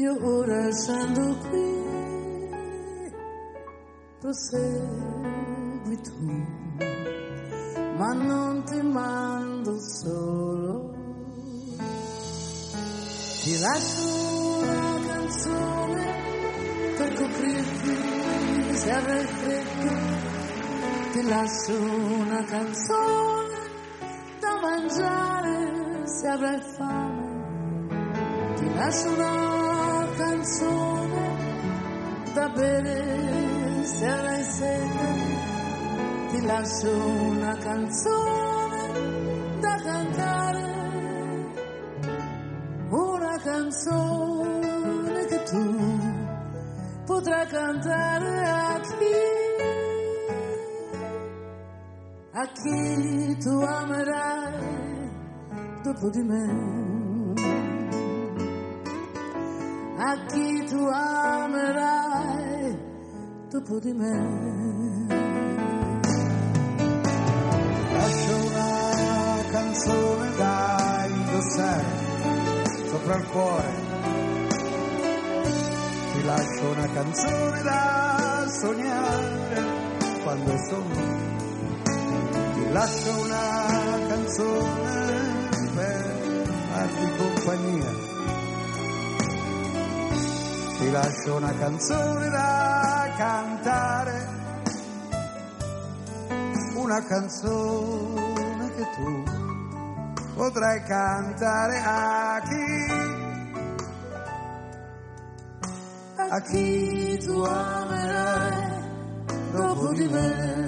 Speaker 26: io ora scendo qui prosegui tu ma non ti mando solo ti lascio una canzone per coprirti se avrai freddo. Ti lascio una canzone da mangiare se avrai fame. Ti lascio una canzone da bere se avrai sete. Ti lascio una canzone da cantare una canzone che tu potrai cantare a chi, a chi tu amerai dopo di me, a chi tu amerai dopo di me.
Speaker 27: Lascio una canzone da indossare sopra il cuore. Ti lascio una canzone da sognare quando sogno. Ti lascio una canzone per farti compagnia. Ti lascio una canzone da cantare, una canzone che tu potrai cantare a chi, a chi tu amerai dopo di me.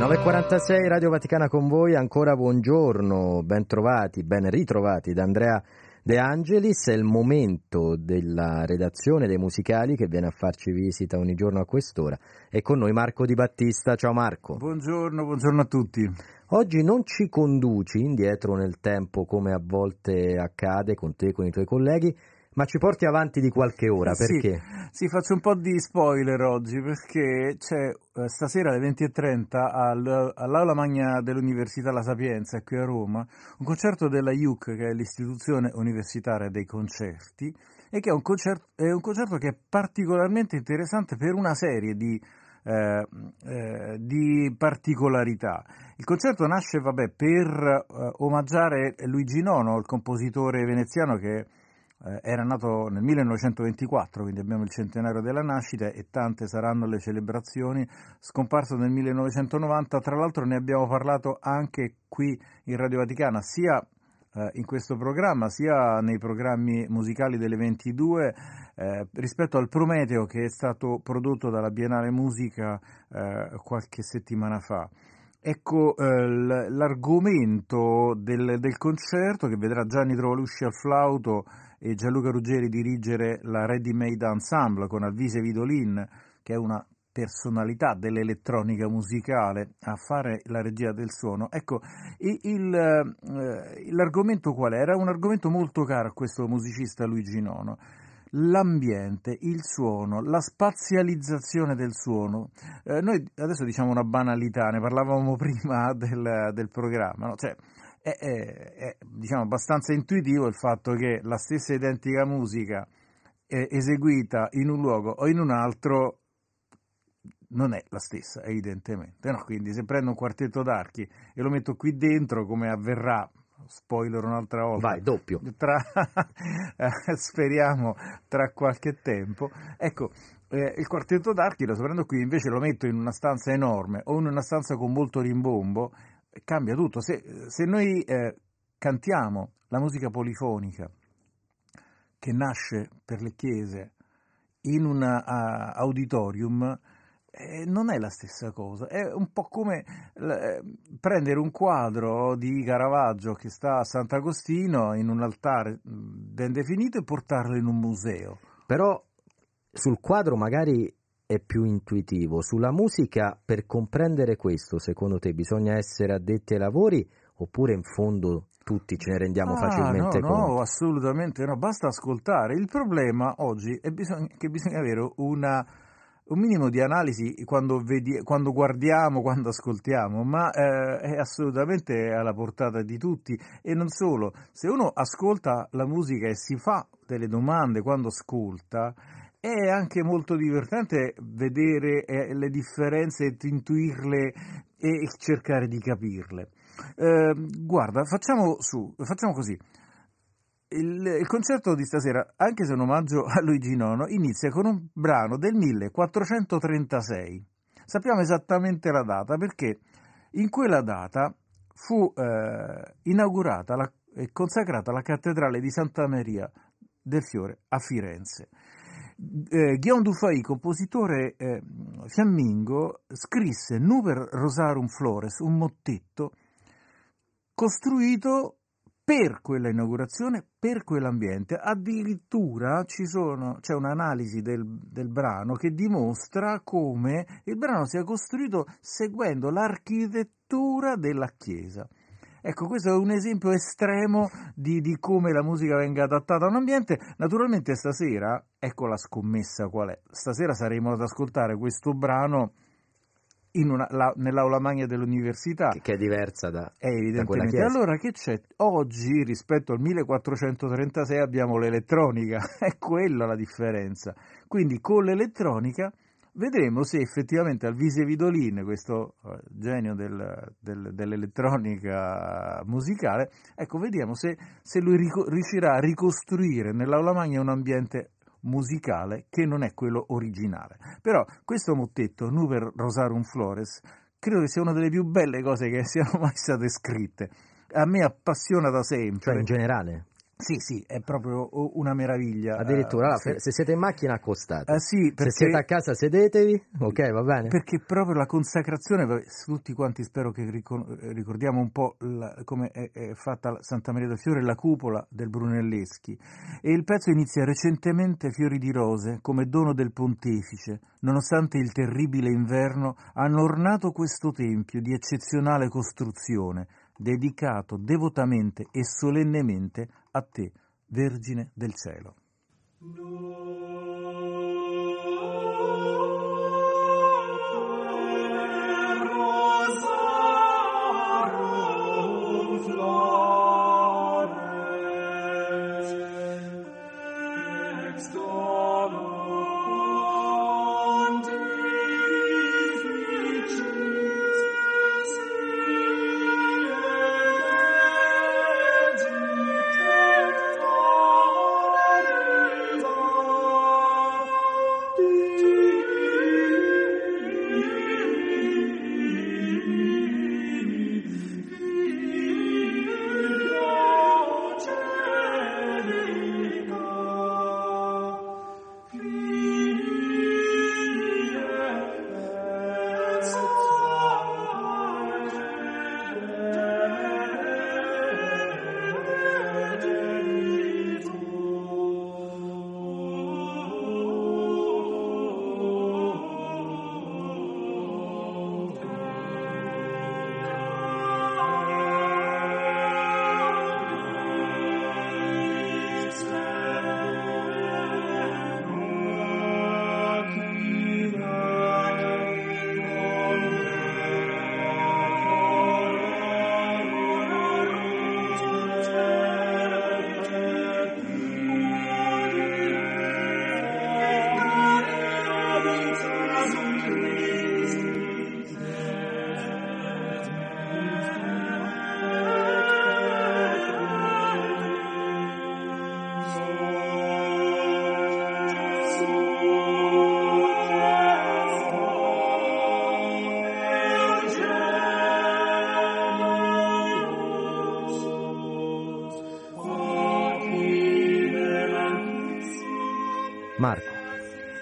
Speaker 2: Le 9.46 Radio Vaticana con voi, ancora buongiorno, ben trovati, ben ritrovati da Andrea De Angelis, è il momento della redazione dei musicali che viene a farci visita ogni giorno a quest'ora e con noi Marco Di Battista, ciao Marco.
Speaker 28: Buongiorno, buongiorno a tutti.
Speaker 2: Oggi non ci conduci indietro nel tempo come a volte accade con te e con i tuoi colleghi, ma ci porti avanti di qualche ora, perché?
Speaker 28: Sì, sì faccio un po' di spoiler oggi perché c'è eh, stasera alle 20.30 al, all'Aula Magna dell'Università La Sapienza qui a Roma un concerto della IUC che è l'istituzione universitaria dei concerti e che è un concerto, è un concerto che è particolarmente interessante per una serie di, eh, eh, di particolarità. Il concerto nasce vabbè, per eh, omaggiare Luigi Nono, il compositore veneziano che eh, era nato nel 1924, quindi abbiamo il centenario della nascita e tante saranno le celebrazioni, scomparso nel 1990, tra l'altro ne abbiamo parlato anche qui in Radio Vaticana, sia eh, in questo programma, sia nei programmi musicali delle 22, eh, rispetto al Prometeo che è stato prodotto dalla Biennale Musica eh, qualche settimana fa. Ecco eh, l'argomento del, del, concerto che vedrà Gianni Trovalusci al flauto e Gianluca Ruggeri dirigere la Ready Made Ensemble con Alvise Vidolin, che è una personalità dell'elettronica musicale a fare la regia del suono. Ecco, il, eh, l'argomento qual era? Un argomento molto caro a questo musicista Luigi Nono. L'ambiente, il suono, la spazializzazione del suono. Eh, noi adesso diciamo una banalità, ne parlavamo prima del, del programma, no? cioè, è, è, è diciamo, abbastanza intuitivo il fatto che la stessa identica musica eseguita in un luogo o in un altro non è la stessa, evidentemente. No? Quindi se prendo un quartetto d'archi e lo metto qui dentro, come avverrà, spoiler un'altra volta,
Speaker 2: vai doppio,
Speaker 28: tra, speriamo tra qualche tempo, ecco, eh, il quartetto d'archi lo prendo qui, invece lo metto in una stanza enorme o in una stanza con molto rimbombo, cambia tutto. Se, se noi eh, cantiamo la musica polifonica che nasce per le chiese in un uh, auditorium, eh, non è la stessa cosa, è un po' come eh, prendere un quadro di Caravaggio che sta a Sant'Agostino in un altare mm, ben definito e portarlo in un museo.
Speaker 2: Però sul quadro magari è più intuitivo. Sulla musica, per comprendere questo, secondo te bisogna essere addetti ai lavori oppure in fondo tutti ce ne rendiamo
Speaker 28: ah,
Speaker 2: facilmente
Speaker 28: no,
Speaker 2: conto?
Speaker 28: No, assolutamente no, basta ascoltare. Il problema oggi è bisogna, che bisogna avere una, un minimo di analisi quando, vedi, quando guardiamo, quando ascoltiamo, ma eh, è assolutamente alla portata di tutti e non solo. Se uno ascolta la musica e si fa delle domande quando ascolta, è anche molto divertente vedere eh, le differenze, intuirle e cercare di capirle. Eh, guarda, facciamo, su, facciamo così. Il, il, concerto di stasera, anche se è un omaggio a Luigi Nono, inizia con un brano del 1436. Sappiamo esattamente la data perché in quella data fu eh, inaugurata e consacrata la cattedrale di Santa Maria del Fiore a Firenze eh, Guillaume Dufay, compositore eh, fiammingo, scrisse Nuper Rosarum Flores, un mottetto costruito per quella inaugurazione, per quell'ambiente. Addirittura sono, c'è un'analisi del, del, brano che dimostra come il brano sia costruito seguendo l'architettura della chiesa. Ecco, questo è un esempio estremo di, di, come la musica venga adattata a un ambiente. Naturalmente stasera, ecco la scommessa qual è. Stasera saremo ad ascoltare questo brano una, la, nell'aula magna dell'università.
Speaker 2: Che, che è diversa da,
Speaker 28: è evidentemente. Da allora che c'è? Oggi rispetto al 1436 abbiamo l'elettronica, è quella la differenza. Quindi con l'elettronica vedremo se effettivamente Alvise Vidolin, questo uh, genio del, del, dell'elettronica musicale, ecco, vediamo se, se lui rico- riuscirà a ricostruire nell'aula magna un ambiente musicale che non è quello originale. Però questo mottetto, Nuber Rosarum Flores, credo che sia una delle più belle cose che siano mai state scritte. A me appassiona da sempre.
Speaker 2: Cioè in generale?
Speaker 28: Sì, sì, è proprio una meraviglia.
Speaker 2: Addirittura,
Speaker 28: uh,
Speaker 2: sì. se siete in macchina accostate.
Speaker 28: Uh, sì,
Speaker 2: perché... Se siete a casa sedetevi, ok, va bene.
Speaker 28: Perché proprio la consacrazione, tutti quanti spero che ricordiamo un po' la, come è, è, fatta Santa Maria del Fiore, la cupola del Brunelleschi. E il pezzo inizia recentemente Fiori di rose, come dono del pontefice, nonostante il terribile inverno, hanno ornato questo tempio di eccezionale costruzione dedicato devotamente e solennemente a te, Vergine del cielo.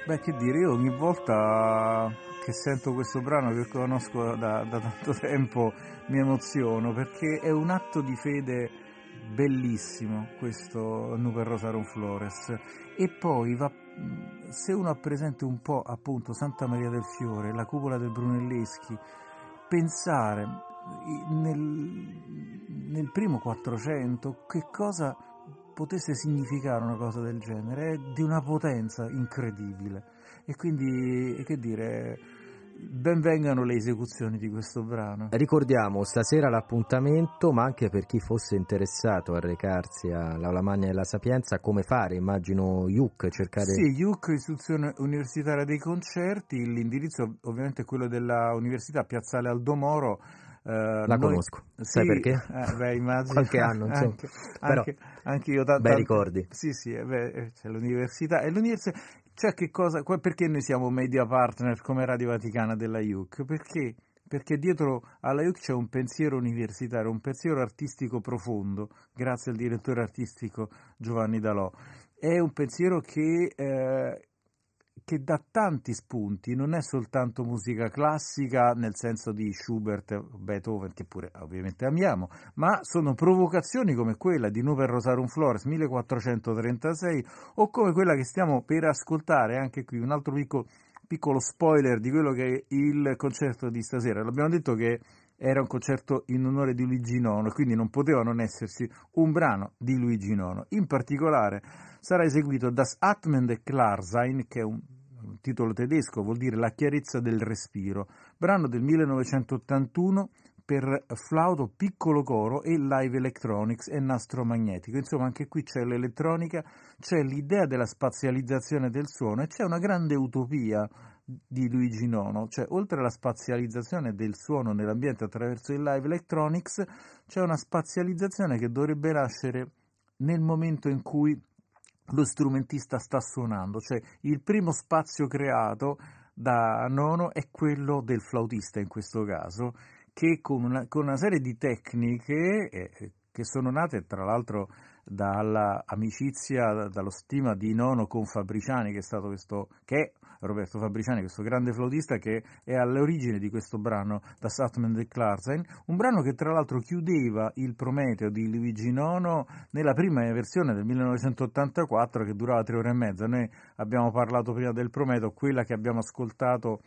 Speaker 28: Beh, che dire, io ogni volta che sento questo brano che conosco da, da tanto tempo mi emoziono perché è un atto di fede bellissimo questo Nuper Rosarum Flores. E poi va, se uno ha presente un po' appunto Santa Maria del Fiore, la cupola del Brunelleschi, pensare nel, nel primo 400 che cosa potesse significare una cosa del genere, è di una potenza incredibile. E quindi, che dire, benvengano le esecuzioni di questo brano.
Speaker 2: Ricordiamo stasera l'appuntamento, ma anche per chi fosse interessato a recarsi all'Aula Magna della Sapienza, come fare? Immagino IUC, cercare...
Speaker 28: Sì, IUC, Istituzione Universitaria dei Concerti, l'indirizzo ovviamente è quello dell'Università Piazzale Aldomoro,
Speaker 2: Uh, la noi, conosco, sai
Speaker 28: sì,
Speaker 2: perché?
Speaker 28: Eh, beh, immagino.
Speaker 2: Qualche anno, insomma.
Speaker 28: Anche, Però, anche, anche io tanto.
Speaker 2: Bei ricordi.
Speaker 28: Sì, sì, eh, beh, eh, c'è l'università. E l'università, cioè che cosa, perché noi siamo media partner come Radio Vaticana della IUC? Perché? Perché dietro alla IUC c'è un pensiero universitario, un pensiero artistico profondo, grazie al direttore artistico Giovanni Dalò. È un pensiero che eh, che dà tanti spunti, non è soltanto musica classica nel senso di Schubert, Beethoven, che pure ovviamente amiamo, ma sono provocazioni come quella di Nuper Rosarum Flores 1436 o come quella che stiamo per ascoltare anche qui, un altro piccolo piccolo spoiler di quello che è il concerto di stasera. L'abbiamo detto che era un concerto in onore di Luigi Nono, quindi non poteva non esserci un brano di Luigi Nono. In particolare sarà eseguito Das Atmen de Klarsein, che è un titolo tedesco, vuol dire La chiarezza del respiro, brano del 1981 per flauto, piccolo coro e live electronics e nastro magnetico. Insomma, anche qui c'è l'elettronica, c'è l'idea della spazializzazione del suono e c'è una grande utopia di Luigi Nono, cioè oltre alla spazializzazione del suono nell'ambiente attraverso il live electronics, c'è una spazializzazione che dovrebbe nascere nel momento in cui lo strumentista sta suonando, cioè il primo spazio creato da Nono è quello del flautista in questo caso che con una, con una serie di tecniche eh, che sono nate tra l'altro dall'amicizia, dallo stima di Nono con Fabriciani, che è stato questo, che Roberto Fabriciani, questo grande flautista che è all'origine di questo brano da Satman de Klarsen, un brano che tra l'altro chiudeva il Prometeo di Luigi Nono nella prima versione del 1984 che durava tre ore e mezza. Noi abbiamo parlato prima del Prometeo, quella che abbiamo ascoltato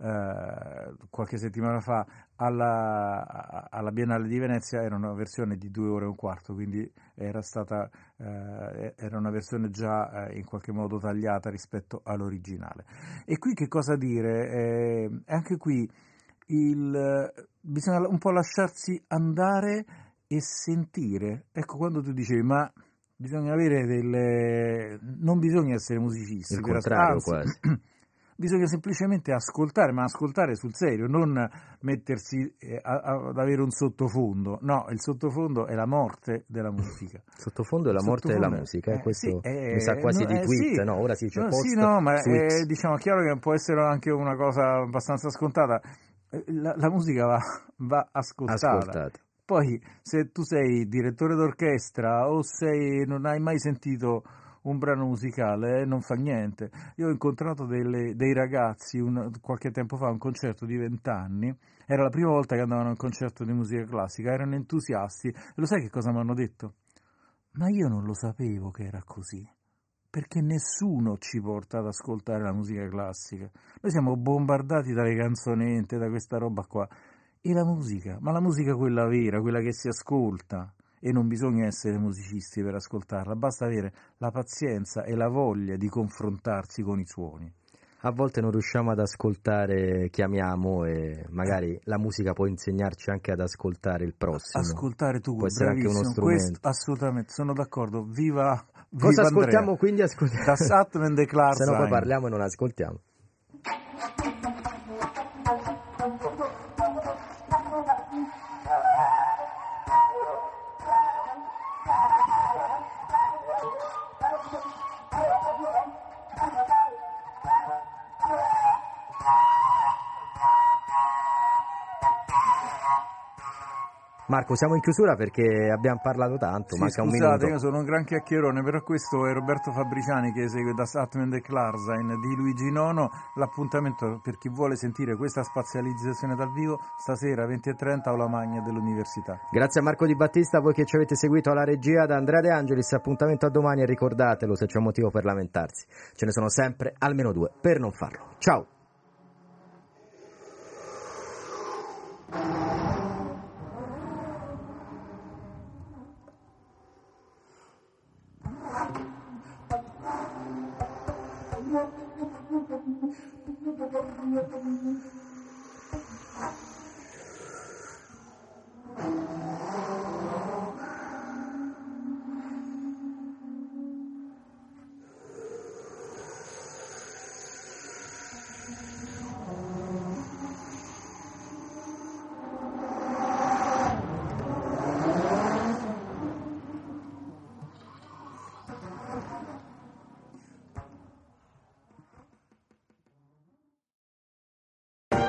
Speaker 28: eh, qualche settimana fa alla, alla, Biennale di Venezia era una versione di due ore e un quarto, quindi era, stata, eh, era una versione già eh, in qualche modo tagliata rispetto all'originale. E qui che cosa dire? Eh, anche qui il, bisogna un po' lasciarsi andare e sentire. Ecco quando tu dicevi, ma bisogna avere delle... non bisogna essere musicisti.
Speaker 2: Il contrario anzi, quasi.
Speaker 28: bisogna semplicemente ascoltare, ma ascoltare sul serio, non mettersi eh, ad avere un sottofondo. No, il sottofondo è la morte della musica.
Speaker 2: Sottofondo è la morte della musica, eh, questo sì, mi sa quasi no, di tweet,
Speaker 28: sì,
Speaker 2: no? Ora si dice no, post,
Speaker 28: Sì, no, ma è, diciamo, chiaro che può essere anche una cosa abbastanza scontata. Eh, la, la musica va, va ascoltata. ascoltata. Poi, se tu sei direttore d'orchestra o sei, non hai mai sentito un brano musicale, eh, non fa niente. Io ho incontrato delle, dei ragazzi un, qualche tempo fa a un concerto di vent'anni, era la prima volta che andavano a un concerto di musica classica, erano entusiasti e lo sai che cosa mi hanno detto? Ma io non lo sapevo che era così perché nessuno ci porta ad ascoltare la musica classica. Noi siamo bombardati dalle canzonette, da questa roba qua. E la musica? Ma la musica quella vera, quella che si ascolta e non bisogna essere musicisti per ascoltarla, basta avere la pazienza e la voglia di confrontarsi con i suoni.
Speaker 2: A volte non riusciamo ad ascoltare, chiamiamo e magari la musica può insegnarci anche ad ascoltare il prossimo.
Speaker 28: Ascoltare tu, può essere anche uno strumento. Questo, assolutamente, sono d'accordo. Viva, viva
Speaker 2: Cosa ascoltiamo
Speaker 28: Andrea.
Speaker 2: quindi? Ascoltiamo.
Speaker 28: Satman de
Speaker 2: Se no poi parliamo e non ascoltiamo. Marco, siamo in chiusura perché abbiamo parlato tanto,
Speaker 28: sì,
Speaker 2: manca
Speaker 28: scusate,
Speaker 2: un minuto.
Speaker 28: io sono un gran chiacchierone, però questo è Roberto Fabriciani che esegue da Statman de Clarzain di Luigi Nono. L'appuntamento per chi vuole sentire questa spazializzazione dal vivo stasera 20.30 aula magna dell'università.
Speaker 2: Grazie a Marco Di Battista, voi che ci avete seguito alla regia, da Andrea De Angelis. Appuntamento a domani e ricordatelo se c'è un motivo per lamentarsi. Ce ne sono sempre almeno due per non farlo. Ciao!